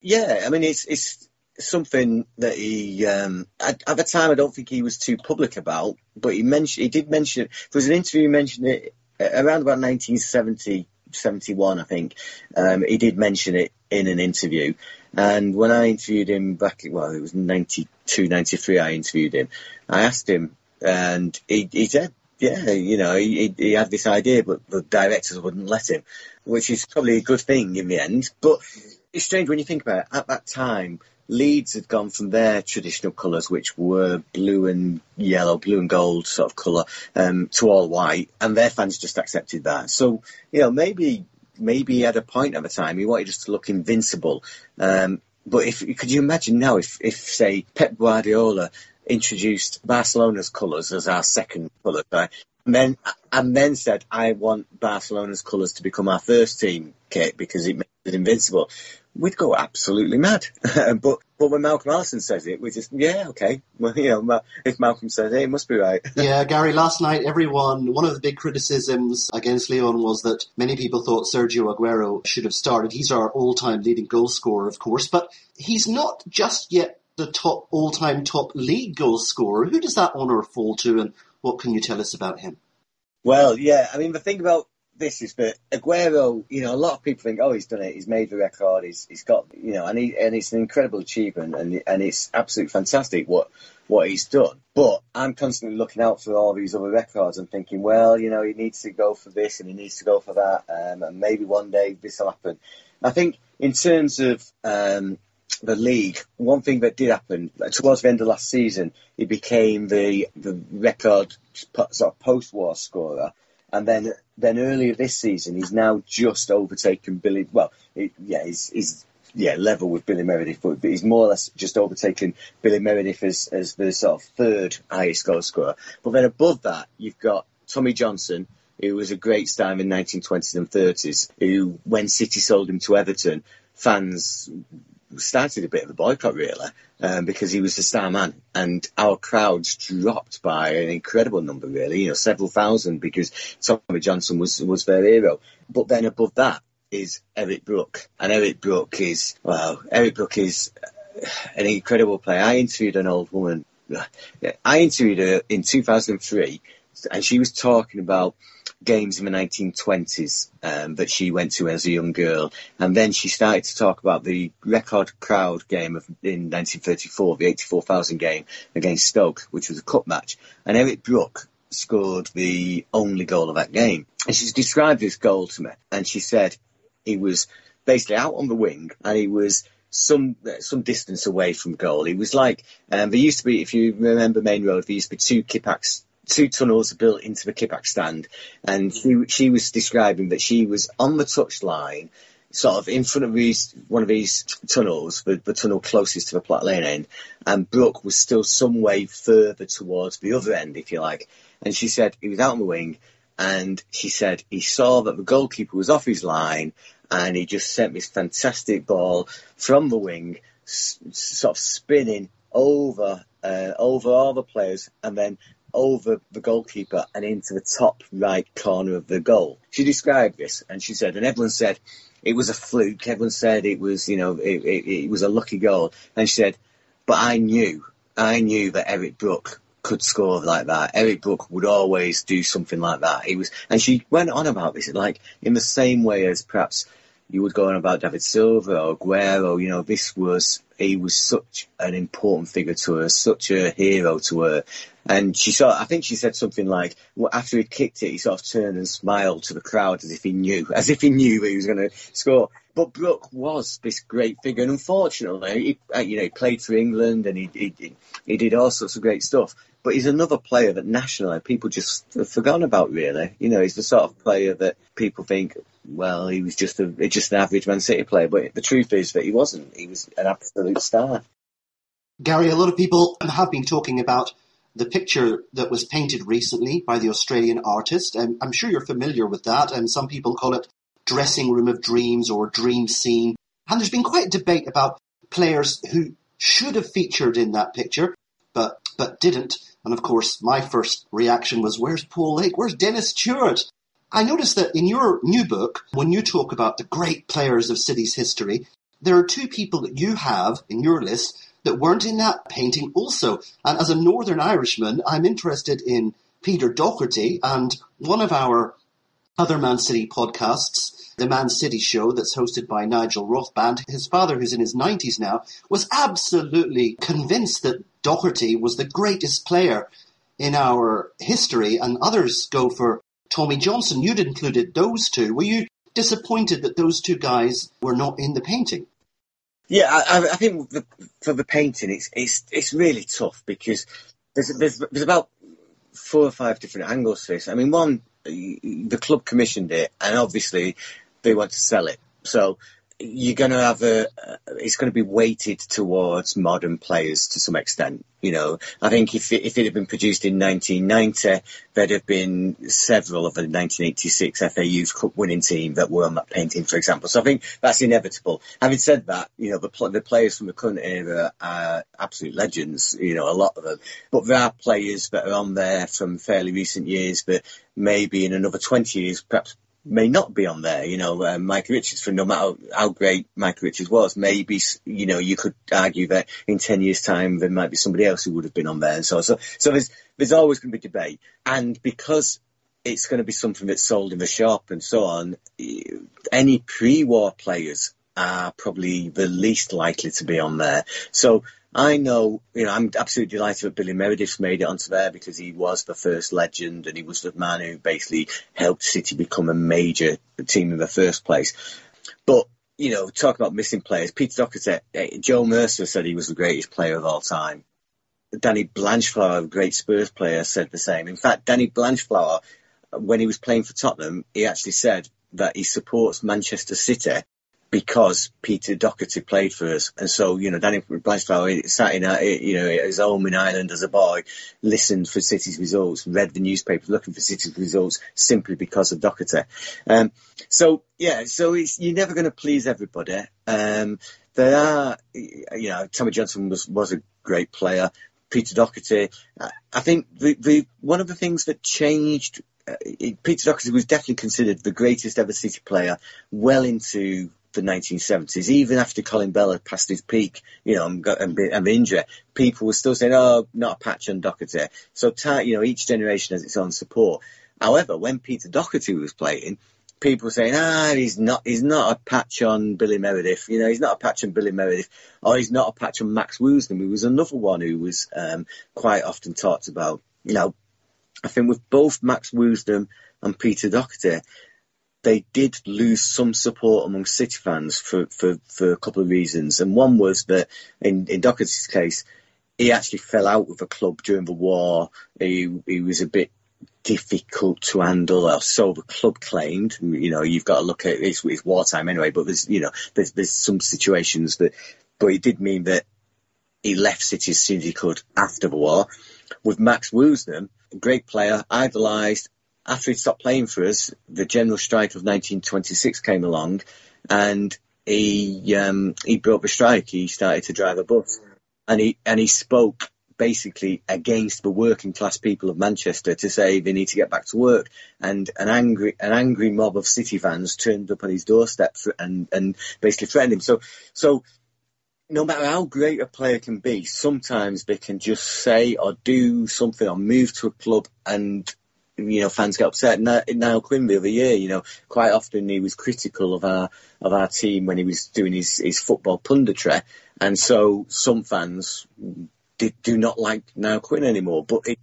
Speaker 2: Yeah, I mean, it's it's something that he um, at, at, the time I don't think he was too public about, but he mentioned he did mention it. There was an interview he mentioned it around about 1970, 71, I think. Um, he did mention it in an interview, and when I interviewed him back, well, it was 92, 93. I interviewed him. I asked him, and he, he said yeah, you know, he, he had this idea, but the directors wouldn't let him, which is probably a good thing in the end. But it's strange when you think about it. At that time, Leeds had gone from their traditional colours, which were blue and yellow, blue and gold sort of colour, um, to all white, and their fans just accepted that. So, you know, maybe maybe he had a point at the time. He wanted us to look invincible. Um, but if could you imagine now if, if say Pep Guardiola introduced Barcelona's colours as our second colour, right? and then and then said, "I want Barcelona's colours to become our first team kit because it makes it invincible." We'd go absolutely mad. <laughs> but but when Malcolm Allison says it, we just yeah okay. Well, <laughs> you know, if Malcolm says it, it must be right. <laughs>
Speaker 1: yeah, Gary. Last night, everyone one of the big criticisms against Lyon was that many people thought Sergio Aguero should have started. He's our all-time leading goal scorer, of course, but he's not just yet the top all-time top league goal scorer. Who does that honour fall to, and what can you tell us about him?
Speaker 2: Well, yeah, I mean the thing about this is that Aguero, you know, a lot of people think, oh, he's done it, he's made the record, he's, he's got, you know, and he, and it's an incredible achievement, and and it's absolutely fantastic what what he's done. But I'm constantly looking out for all these other records and thinking, well, you know, he needs to go for this and he needs to go for that, um, and maybe one day this will happen. I think in terms of um, the league, one thing that did happen towards the end of last season, he became the the record sort of post-war scorer, and then then earlier this season, he's now just overtaken Billy. Well, it, yeah, he's, he's yeah level with Billy Meredith, but he's more or less just overtaken Billy Meredith as as the sort of third highest goal scorer. But then above that, you've got Tommy Johnson. Who was a great star in the 1920s and 30s, who, when City sold him to Everton, fans started a bit of a boycott really um, because he was the star man and our crowds dropped by an incredible number really you know several thousand because Tommy Johnson was was their hero. But then above that is Eric Brook and Eric Brook is well Eric Brook is an incredible player. I interviewed an old woman I interviewed her in 2003 and she was talking about games in the 1920s um, that she went to as a young girl, and then she started to talk about the record crowd game of, in 1934, the 84,000 game against Stoke, which was a cup match, and Eric Brook scored the only goal of that game. And she described this goal to me, and she said he was basically out on the wing, and he was some some distance away from goal. He was like um, there used to be, if you remember Maine Road, there used to be two Kippax two tunnels built into the Kippax stand, and she she was describing that she was on the touchline, sort of in front of these one of these tunnels, the, the tunnel closest to the Platt Lane end, and Brook was still some way further towards the other end, if you like. And she said he was out on the wing, and she said he saw that the goalkeeper was off his line, and he just sent this fantastic ball from the wing, s- sort of spinning over uh, over all the players, and then over the goalkeeper and into the top right corner of the goal. She described this and she said, and everyone said it was a fluke. Everyone said it was, you know, it, it, it was a lucky goal. And she said, but I knew, I knew that Eric Brook could score like that. Eric Brook would always do something like that. He was, and she went on about this, like in the same way as perhaps you would go on about David Silva or Aguero. You know, this was he was such an important figure to her, such a hero to her. And she sort I think she said something like, well, after he kicked it, he sort of turned and smiled to the crowd as if he knew, <laughs> as if he knew he was going to score. But Brook was this great figure, and unfortunately, he, uh, you know, he played for England and he, he, he did all sorts of great stuff. But he's another player that nationally people just have forgotten about. Really, you know, he's the sort of player that people think, well, he was just a just an average Man City player. But the truth is that he wasn't. He was an absolute star.
Speaker 1: Gary, a lot of people have been talking about the picture that was painted recently by the Australian artist. And I'm sure you're familiar with that. And some people call it dressing room of dreams or dream scene. And there's been quite a debate about players who should have featured in that picture, but but didn't. And of course, my first reaction was, "Where's Paul Lake? Where's Dennis Tueart?" I noticed that in your new book, when you talk about the great players of City's history, there are two people that you have in your list that weren't in that painting also. And as a Northern Irishman, I'm interested in Peter Doherty and one of our other Man City podcasts, the Man City Show, that's hosted by Nigel Rothband. His father, who's in his 90s now, was absolutely convinced that Doherty was the greatest player in our history, and others go for Tommy Johnson. You'd included those two. Were you disappointed that those two guys were not in the painting?
Speaker 2: Yeah, I, I think the, for the painting, it's it's it's really tough because there's there's there's about four or five different angles to this. I mean, one, the club commissioned it, and obviously they want to sell it. So you're going to have a, it's going to be weighted towards modern players to some extent. You know, I think if it, if it had been produced in 1990, there'd have been several of the 1986 FA Youth Cup winning team that were on that painting, for example. So I think that's inevitable. Having said that, you know, the, the players from the current era are absolute legends, you know, a lot of them. But there are players that are on there from fairly recent years but maybe in another 20 years, perhaps may not be on there. You know, uh, Mike Richards, for no matter how great Mike Richards was, maybe you know you could argue that in ten years' time there might be somebody else who would have been on there, and so so so there's there's always going to be debate, and because it's going to be something that's sold in the shop and so on, any pre-war players are probably the least likely to be on there. So I know, you know, I'm absolutely delighted that Billy Meredith's made it onto there because he was the first legend and he was the man who basically helped City become a major team in the first place. But, you know, talk about missing players. Peter Doherty, eh, Joe Mercer said he was the greatest player of all time. Danny Blanchflower, a great Spurs player, said the same. In fact, Danny Blanchflower, when he was playing for Tottenham, he actually said that he supports Manchester City because Peter Doherty played for us. And so, you know, Danny Blanchflower sat in, you know, his home in Ireland as a boy, listened for City's results, read the newspapers looking for City's results simply because of Doherty. Um, so, yeah, so you're never going to please everybody. Um, there are, you know, Tommy Johnson was, was a great player. Peter Doherty, I think the, the, one of the things that changed uh, Peter Doherty was definitely considered the greatest ever City player well into the 1970s, even after Colin Bell had passed his peak, you know, and, got, and, and injured, people were still saying, "Oh, not a patch on Doherty." So, you know, each generation has its own support. However, when Peter Doherty was playing, people were saying, "Ah, he's not, he's not a patch on Billy Meredith. You know, he's not a patch on Billy Meredith, or he's not a patch on Max Woosnam, who was another one who was um, quite often talked about." You know, I think with both Max Woosnam and Peter Doherty, they did lose some support among City fans for, for, for a couple of reasons. And one was that in, in Doherty's case, he actually fell out with the club during the war. He, he was a bit difficult to handle, or so the club claimed. You know, you've got to look at it, it's, it's wartime anyway, but there's, you know, there's, there's some situations that, but it did mean that he left City as soon as he could after the war. With Max Woosnam, great player, idolised, after he stopped playing for us, the general strike of 1926 came along, and he um, he broke the strike. He started to drive a bus, and he and he spoke basically against the working class people of Manchester to say they need to get back to work. And an angry an angry mob of City fans turned up on his doorstep and and basically threatened him. So so. No matter how great a player can be, sometimes they can just say or do something or move to a club and you know, fans get upset. Niall Quinn the other year, you know, quite often he was critical of our of our team when he was doing his, his football punditry, and so some fans did, do not like Niall Quinn anymore. But it,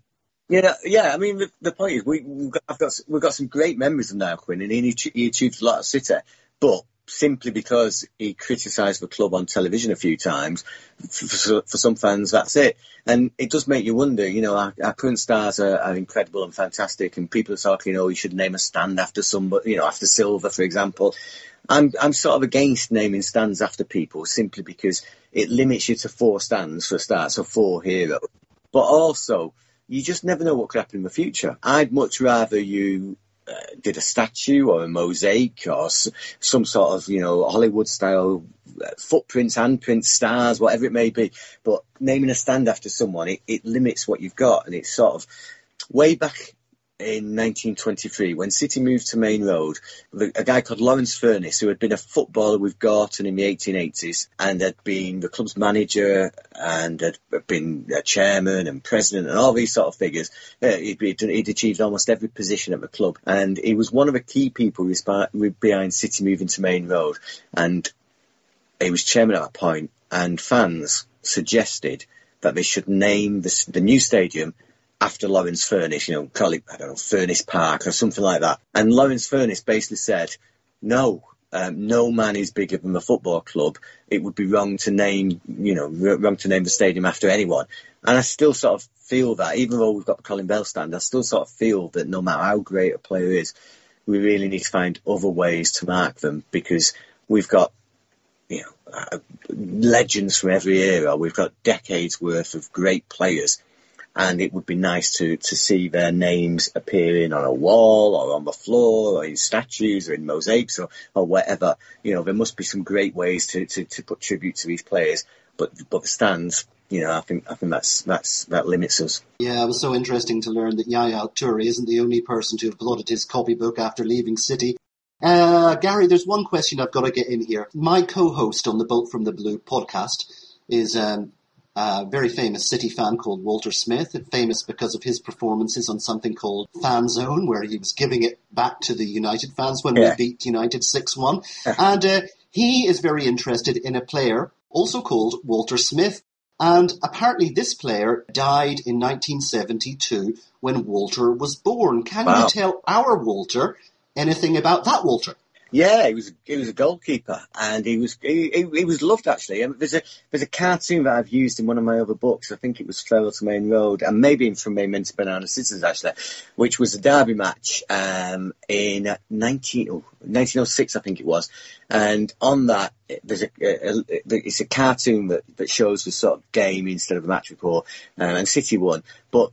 Speaker 2: you know, yeah, I mean, the, the point is, we, we've got, got we've got some great memories of Niall Quinn, and he, he achieved a lot at City, but simply because he criticised the club on television a few times. For, for, some fans, that's it. And it does make you wonder, you know, our, our current stars are, are, incredible and fantastic, and people are talking, you know, you should name a stand after somebody, you know, after Silva, for example. I'm, I'm sort of against naming stands after people simply because it limits you to four stands for a start, so four heroes. But also, you just never know what could happen in the future. I'd much rather you uh, did a statue or a mosaic or some sort of, you know, Hollywood style uh, footprints, handprints, stars, whatever it may be. But naming a stand after someone, it, it limits what you've got. And it's sort of way back in 1923 when City moved to Maine Road. A guy called Lawrence Furniss, who had been a footballer with Gorton in the 1880s and had been the club's manager and had been a chairman and president and all these sort of figures. Uh, he'd, he'd achieved almost every position at the club, and he was one of the key people behind City moving to Maine Road. And he was chairman at that point, and fans suggested that they should name the, the new stadium after Lawrence Furniss, you know, call it, I don't know, Furniss Park or something like that. And Lawrence Furniss basically said, no, um, no man is bigger than the football club. It would be wrong to name, you know, wrong to name the stadium after anyone. And I still sort of feel that, even though we've got the Colin Bell stand, I still sort of feel that no matter how great a player is, we really need to find other ways to mark them because we've got, you know, uh, legends from every era. We've got decades worth of great players and it would be nice to, to see their names appearing on a wall or on the floor or in statues or in mosaics or, or whatever. You know, there must be some great ways to, to, to put tribute to these players, but but the stands, you know, I think I think that's that's that limits us.
Speaker 1: Yeah, it was so interesting to learn that Yaya Toure isn't the only person to have blotted his copybook after leaving City. Uh, Gary, there's one question I've got to get in here. My co-host on the Bolt from the Blue podcast is um, a very famous City fan called Walter Smith, famous because of his performances on something called Fan Zone, where he was giving it back to the United fans when yeah. we beat United 6 1. and uh, he is very interested in a player also called Walter Smith. And apparently, this player died in 1972 when Walter was born. Can wow. you tell our Walter anything about that Walter?
Speaker 2: Yeah, he was he was a goalkeeper, and he was he, he, he was loved actually. And there's a there's a cartoon that I've used in one of my other books. I think it was Farewell to Maine Road, and maybe from Maine Men to Banana Citizens actually, which was a derby match um, in 19, oh, 1906, I think it was. And on that, there's a, a, a, it's a cartoon that, that shows the sort of game instead of a match report, uh, and City won. But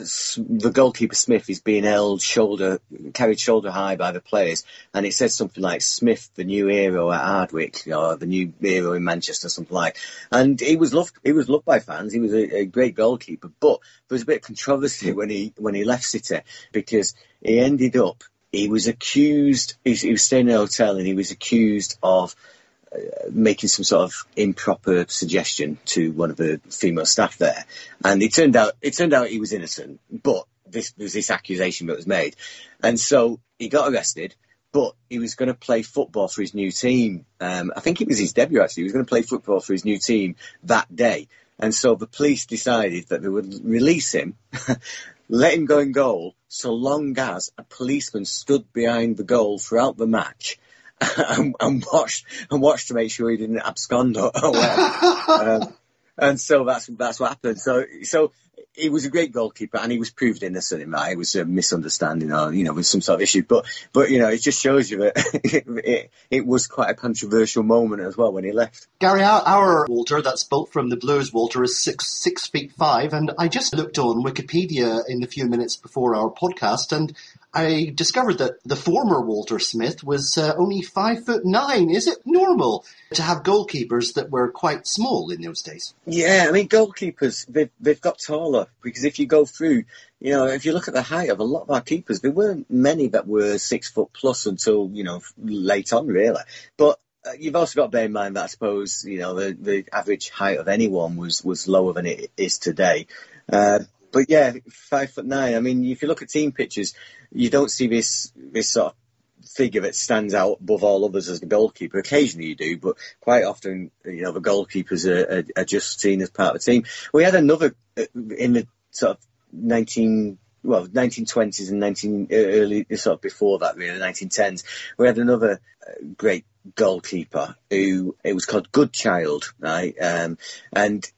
Speaker 2: the goalkeeper Smith is being held shoulder, carried shoulder high by the players, and it says something like Smith, the new hero at Ardwick, or the new hero in Manchester, something like. And he was loved. He was loved by fans. He was a, a great goalkeeper, but there was a bit of controversy <laughs> when he when he left City because he ended up. He was accused. He, he was staying in a hotel, and he was accused of making some sort of improper suggestion to one of the female staff there, and it turned out it turned out he was innocent, but this was this accusation that was made, and so he got arrested. But he was going to play football for his new team. Um, I think it was his debut actually. He was going to play football for his new team that day, and so the police decided that they would release him, <laughs> let him go in goal, so long as a policeman stood behind the goal throughout the match <laughs> and, and, watched and watched to make sure he didn't abscond or, or <laughs> um, and so that's that's what happened. So so he was a great goalkeeper and he was proved innocent in that. It was a misunderstanding or, you know, with some sort of issue. But, but, you know, it just shows you that it, <laughs> it, it, was quite a controversial moment as well when he left.
Speaker 1: Gary, our, our, Walter, that's Bolt from the Blues Walter, is six, six feet five. And I just looked on Wikipedia in the few minutes before our podcast and I discovered that the former Walter Smith was uh, only five foot nine. Is it normal to have goalkeepers that were quite small in those days?
Speaker 2: Yeah, I mean goalkeepers they've they've got taller because if you go through, you know, if you look at the height of a lot of our keepers, there weren't many that were six foot plus until you know late on really. But uh, you've also got to bear in mind that I suppose you know the the average height of anyone was was lower than it is today. Uh, but yeah, five foot nine. I mean, if you look at team pictures, you don't see this this sort of figure that stands out above all others as the goalkeeper. Occasionally you do, but quite often, you know, the goalkeepers are, are, are just seen as part of the team. We had another uh, in the sort of 19 well, 1920s and 19 uh, early, sort of before that, really, 1910s. We had another uh, great goalkeeper who it was called Goodchild, right? Um, and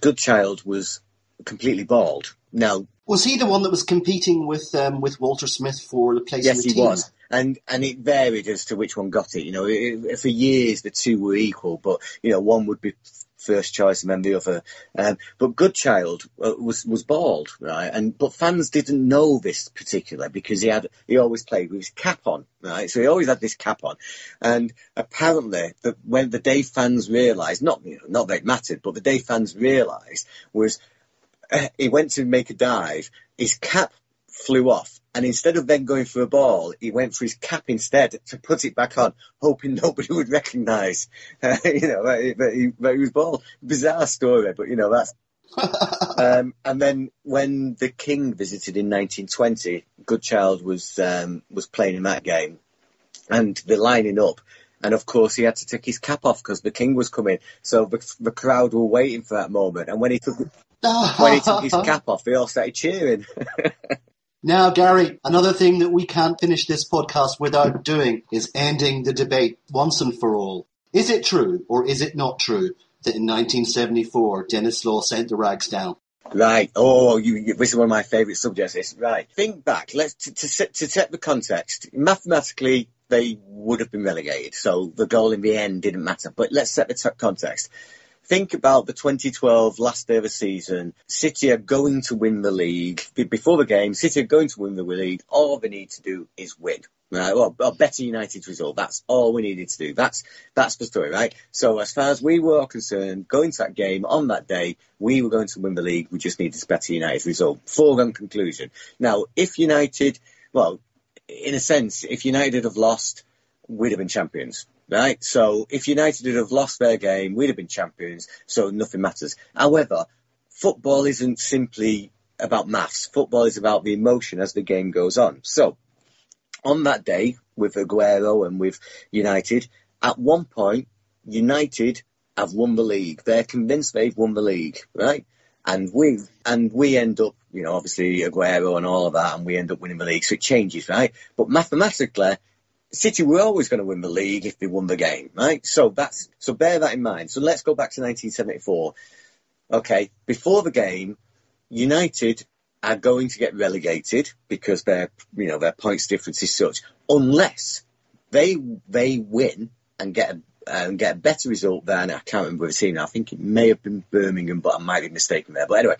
Speaker 2: Goodchild was completely bald. Now,
Speaker 1: was he the one that was competing with um, with Walter Smith for the place?
Speaker 2: Yes,
Speaker 1: he
Speaker 2: team? was, and and it varied as to which one got it. You know, it, for years the two were equal, but you know one would be first choice and then the other. Um, but Goodchild uh, was was bald, right? And but fans didn't know this particular because he had he always played with his cap on, right? So he always had this cap on, and apparently the, when the day fans realised, not you know, not that it mattered, but the day fans realised was <laughs> he went to make a dive, his cap flew off. And instead of then going for a ball, he went for his cap instead to put it back on, hoping <laughs> nobody would recognise, uh, <laughs> you know, that he, that, he, that he was bald. Bizarre story, but you know that's. um, and then when the King visited in 1920, Goodchild was um, was playing in that game, and they're lining up. And of course, he had to take his cap off because the king was coming. So the, the crowd were waiting for that moment. And when he took when he took his cap off, they all started cheering. <laughs>
Speaker 1: Now, Gary, another thing that we can't finish this podcast without doing is ending the debate once and for all. Is it true or is it not true that in 1974 Denis Law sent the rags down?
Speaker 2: Right. Oh, you, you, this is one of my favourite subjects. This. Right. Think back. Let's to, to, set, to set the context. Mathematically, they would have been relegated, so the goal in the end didn't matter. But let's set the t- context think about the 2012 last day of the season. City are going to win the league. Before the game, City are going to win the league. All they need to do is win. Right, well, a better United result. That's all we needed to do. That's that's the story, right? So as far as we were concerned, going to that game on that day, we were going to win the league. We just needed a better United result. Foregone conclusion. Now, if United, well, in a sense, if United have lost, we'd have been champions right? So if United had have lost their game, we'd have been champions, so nothing matters. However, football isn't simply about maths. Football is about the emotion as the game goes on. So on that day with Aguero and with United, at one point, United have won the league. They're convinced they've won the league, right? And we and we end up, you know, obviously Aguero and all of that, and we end up winning the league. So it changes, right? But mathematically, City were always going to win the league if they won the game, right? So that's so bear that in mind. So let's go back to 1974. Okay, before the game, United are going to get relegated because their you know their points difference is such, unless they they win and get a and get a better result than I can't remember the team. I think it may have been Birmingham, but I might be mistaken there. But anyway,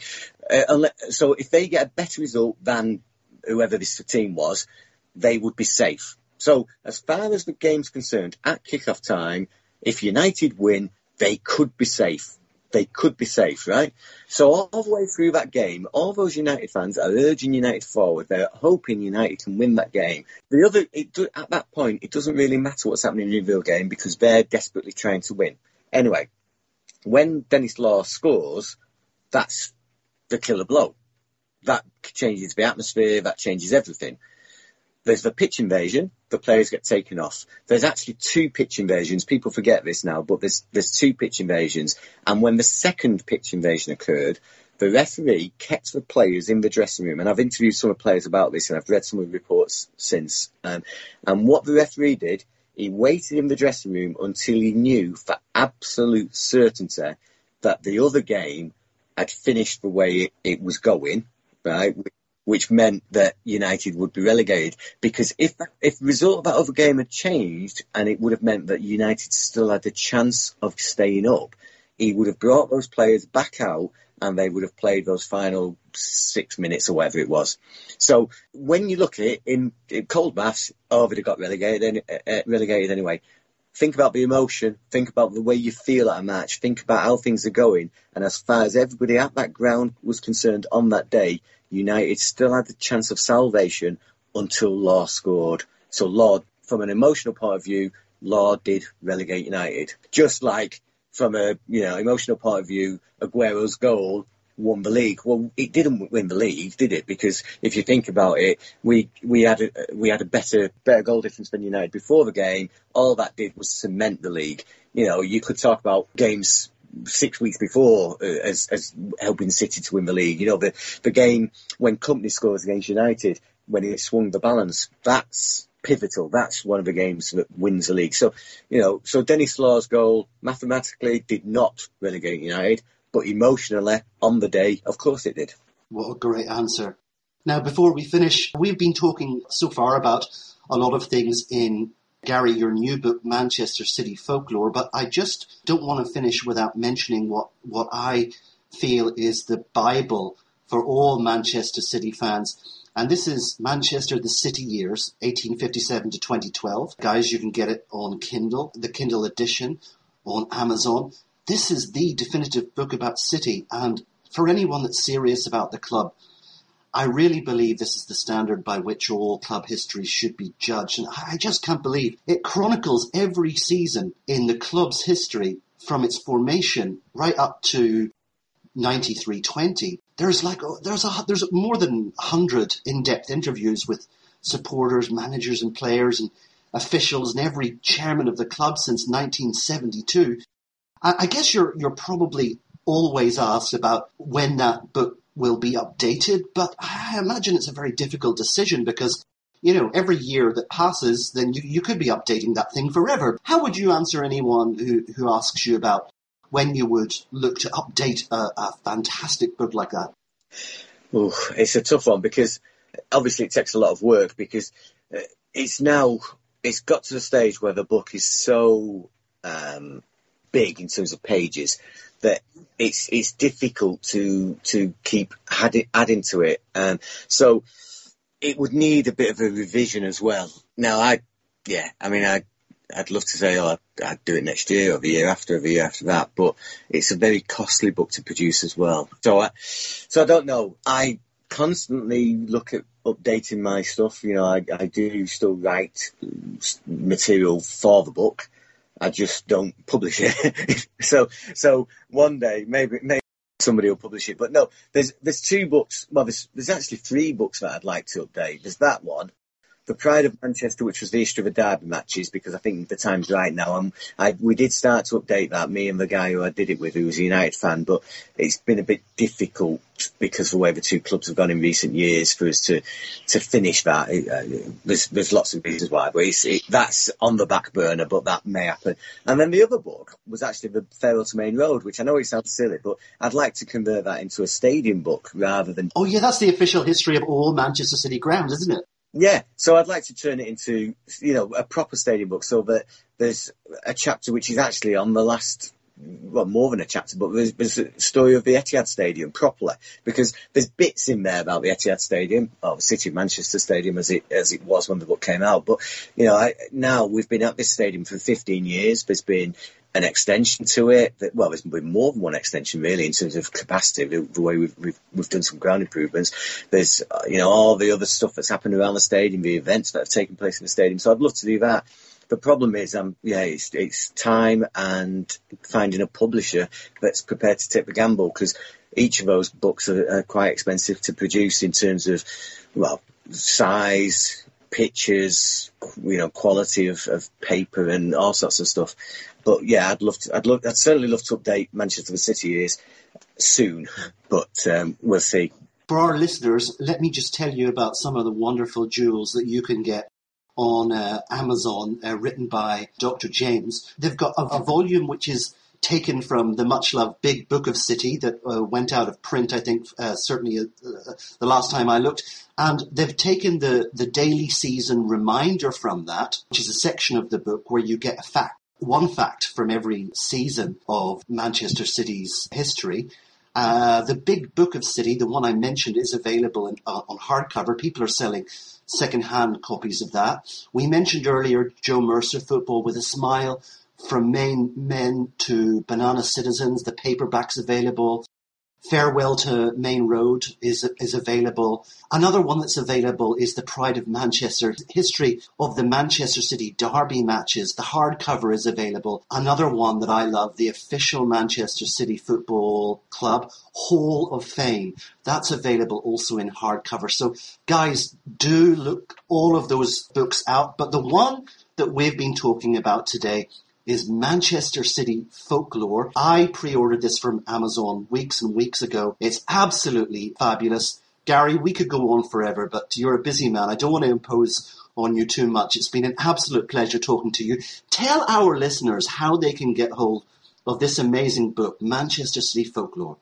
Speaker 2: uh, unless, so if they get a better result than whoever this team was, they would be safe. So as far as the game's concerned, at kickoff time, if United win, they could be safe. They could be safe, right? So all the way through that game, all those United fans are urging United forward. They're hoping United can win that game. The other, at that point, it doesn't really matter what's happening in the real game because they're desperately trying to win. Anyway, when Denis Law scores, that's the killer blow. That changes the atmosphere. That changes everything. There's the pitch invasion. The players get taken off. There's actually two pitch invasions. People forget this now, but there's there's two pitch invasions. And when the second pitch invasion occurred, the referee kept the players in the dressing room. And I've interviewed some of the players about this, and I've read some of the reports since. Um, and what the referee did, he waited in the dressing room until he knew for absolute certainty that the other game had finished the way it, it was going, right? Meant that United would be relegated. Because if if the result of that other game had changed and it would have meant that United still had a chance of staying up, he would have brought those players back out and they would have played those final six minutes or whatever it was. So when you look at it in, in cold maths, oh, they'd have got relegated, uh, relegated anyway. Think about the emotion. Think about the way you feel at a match. Think about how things are going. And as far as everybody at that ground was concerned on that day, United still had the chance of salvation until Law scored. So Law, from an emotional point of view, Law did relegate United. Just like from a you know emotional point of view, Aguero's goal won the league. Well, it didn't win the league, did it? Because if you think about it, we we had a, we had a better better goal difference than United before the game. All that did was cement the league. You know, you could talk about games six weeks before uh, as, as helping City to win the league. You know, the, the game when Kompany scores against United, when it swung the balance, that's pivotal. That's one of the games that wins the league. So, you know, so Denis Law's goal mathematically did not relegate United, but emotionally on the day, of course it did.
Speaker 1: What a great answer. Now, before we finish, we've been talking so far about a lot of things in Gary, your new book, Manchester City Folklore, but I just don't want to finish without mentioning what, what I feel is the Bible for all Manchester City fans. And this is Manchester the City Years, 1857 to 2012. Guys, you can get it on Kindle, the Kindle edition on Amazon. This is the definitive book about City, and for anyone that's serious about the club, I really believe this is the standard by which all club history should be judged. And I just can't believe it chronicles every season in the club's history from its formation right up to 93-20. There's like, oh, there's a, there's more than 100 in-depth interviews with supporters, managers and players and officials and every chairman of the club since 1972. I, I guess you're, you're probably always asked about when that book will be updated, but I imagine it's a very difficult decision because, you know, every year that passes, then you, you could be updating that thing forever. How would you answer anyone who, who asks you about when you would look to update a, a fantastic book like that?
Speaker 2: It's a tough one because obviously it takes a lot of work because uh, it's now it's got to the stage where the book is so um, big in terms of pages that it's it's difficult to to keep adding, adding to it. Um, so it would need a bit of a revision as well. Now, I yeah, I mean, I I'd love to say, oh, I'd, I'd, do it next year or the year after or the year after that, but it's a very costly book to produce as well. So, I, so I don't know. I constantly look at updating my stuff. You know, I, I do still write material for the book. I just don't publish it. <laughs> so, so one day maybe maybe somebody will publish it. But no, there's there's two books. Well, there's there's actually three books that I'd like to update. There's that one, the Pride of Manchester, which was the history of the derby matches, because I think the time's right now. I, we did start to update that, me and the guy who I did it with, who was a United fan, but it's been a bit difficult because of the way the two clubs have gone in recent years for us to to finish that. Uh, there's there's lots of reasons why, but it, that's on the back burner, but that may happen. And then the other book was actually the Farewell to Maine Road, which I know it sounds silly, but I'd like to convert that into a stadium book rather than.
Speaker 1: Oh yeah, that's the official history of all Manchester City grounds, isn't it?
Speaker 2: Yeah, so I'd like to turn it into, you know, a proper stadium book so that there's a chapter which is actually on the last, well, more than a chapter, but there's, there's a story of the Etihad Stadium properly because there's bits in there about the Etihad Stadium, or the City of Manchester Stadium as it as it was when the book came out. But you know, I, now we've been at this stadium for 15 years. There's been an extension to it. That, well, there's been more than one extension really in terms of capacity. The, the way we've, we've, we've done some ground improvements. There's uh, you know all the other stuff that's happened around the stadium, the events that have taken place in the stadium. So I'd love to do that. The problem is, um, yeah, it's, it's time and finding a publisher that's prepared to take the gamble because each of those books are, are quite expensive to produce in terms of, well, size, pictures, you know, quality of, of paper and all sorts of stuff. But yeah, I'd love to. I'd love. I'd certainly love to update Manchester City is soon, but um, we'll see.
Speaker 1: For our listeners, let me just tell you about some of the wonderful jewels that you can get on uh, Amazon, uh, written by Dr. James. They've got a, a, volume which is taken from the much loved Big Book of City that uh, went out of print, I think, uh, certainly uh, the last time I looked. And they've taken the, the daily season reminder from that, which is a section of the book where you get a fact one fact from every season of Manchester City's history. Uh, the big book of City, the one I mentioned, is available in, uh, on hardcover. People are selling second-hand copies of that. We mentioned earlier Joe Mercer, Football with a Smile, from Maine Men to Banana Citizens. The paperback's available. Farewell to Maine Road is is available. Another one that's available is The Pride of Manchester, history of the Manchester City Derby matches. The hardcover is available. Another one that I love, the official Manchester City Football Club Hall of Fame. That's available also in hardcover. So guys, do look all of those books out. But the one that we've been talking about today is Manchester City Folklore. I pre-ordered this from Amazon weeks and weeks ago. It's absolutely fabulous. Gary, we could go on forever, but you're a busy man. I don't want to impose on you too much. It's been an absolute pleasure talking to you. Tell our listeners how they can get hold of this amazing book, Manchester City Folklore.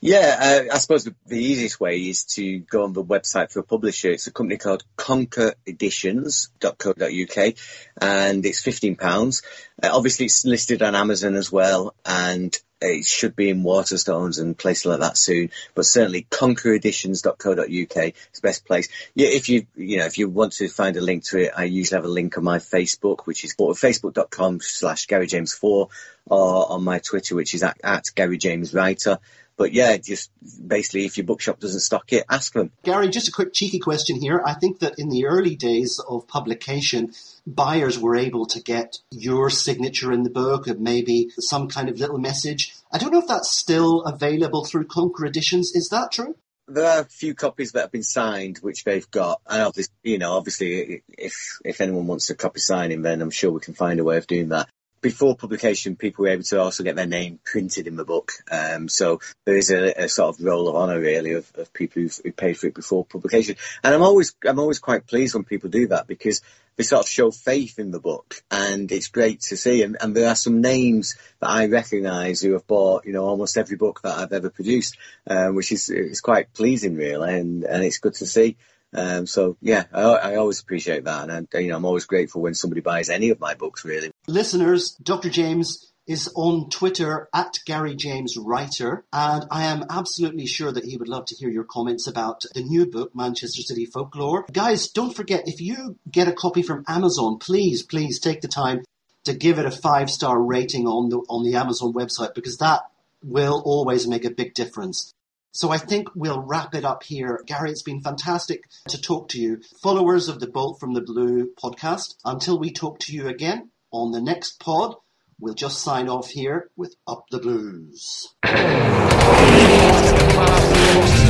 Speaker 2: Yeah, uh, I suppose the, the, easiest way is to go on the website for a publisher. It's a company called conkereditions.co.uk and it's £15. Uh, obviously, it's listed on Amazon as well and it should be in Waterstones and places like that soon. But certainly, conkereditions.co.uk is the best place. Yeah, if you you know if you want to find a link to it, I usually have a link on my Facebook, which is facebook.com slash Gary James 4 or on my Twitter, which is at, at Gary James Writer. but yeah, just basically, if your bookshop doesn't stock it, ask them.
Speaker 1: Gary, just a quick cheeky question here. I think that in the early days of publication, buyers were able to get your signature in the book and maybe some kind of little message. I don't know if that's still available through Conker Editions. Is that true?
Speaker 2: there are a few copies that have been signed, which they've got, and obviously, you know, obviously, if if anyone wants a copy signing, then I'm sure we can find a way of doing that. Before publication, people were able to also get their name printed in the book, um, so there is a, a, sort of roll of honour really of, of people who paid for it before publication, and I'm always I'm always quite pleased when people do that because they sort of show faith in the book, and it's great to see. And, and there are some names that I recognise who have bought, you know, almost every book that I've ever produced, um, which is is quite pleasing, really, and and it's good to see. Um, so yeah, I, I, always appreciate that, and you know, I'm always grateful when somebody buys any of my books. Really,
Speaker 1: listeners, Dr. James is on Twitter at Gary James Writer, and I am absolutely sure that he would love to hear your comments about the new book, Manchester City Folklore. Guys, don't forget, if you get a copy from Amazon, please, please take the time to give it a five star rating on the on the Amazon website because that will always make a big difference. So I think we'll wrap it up here. Gary, it's been fantastic to talk to you. Followers of the Bolt from the Blue podcast, until we talk to you again on the next pod, We'll just sign off here with Up the Blues.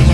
Speaker 1: <laughs>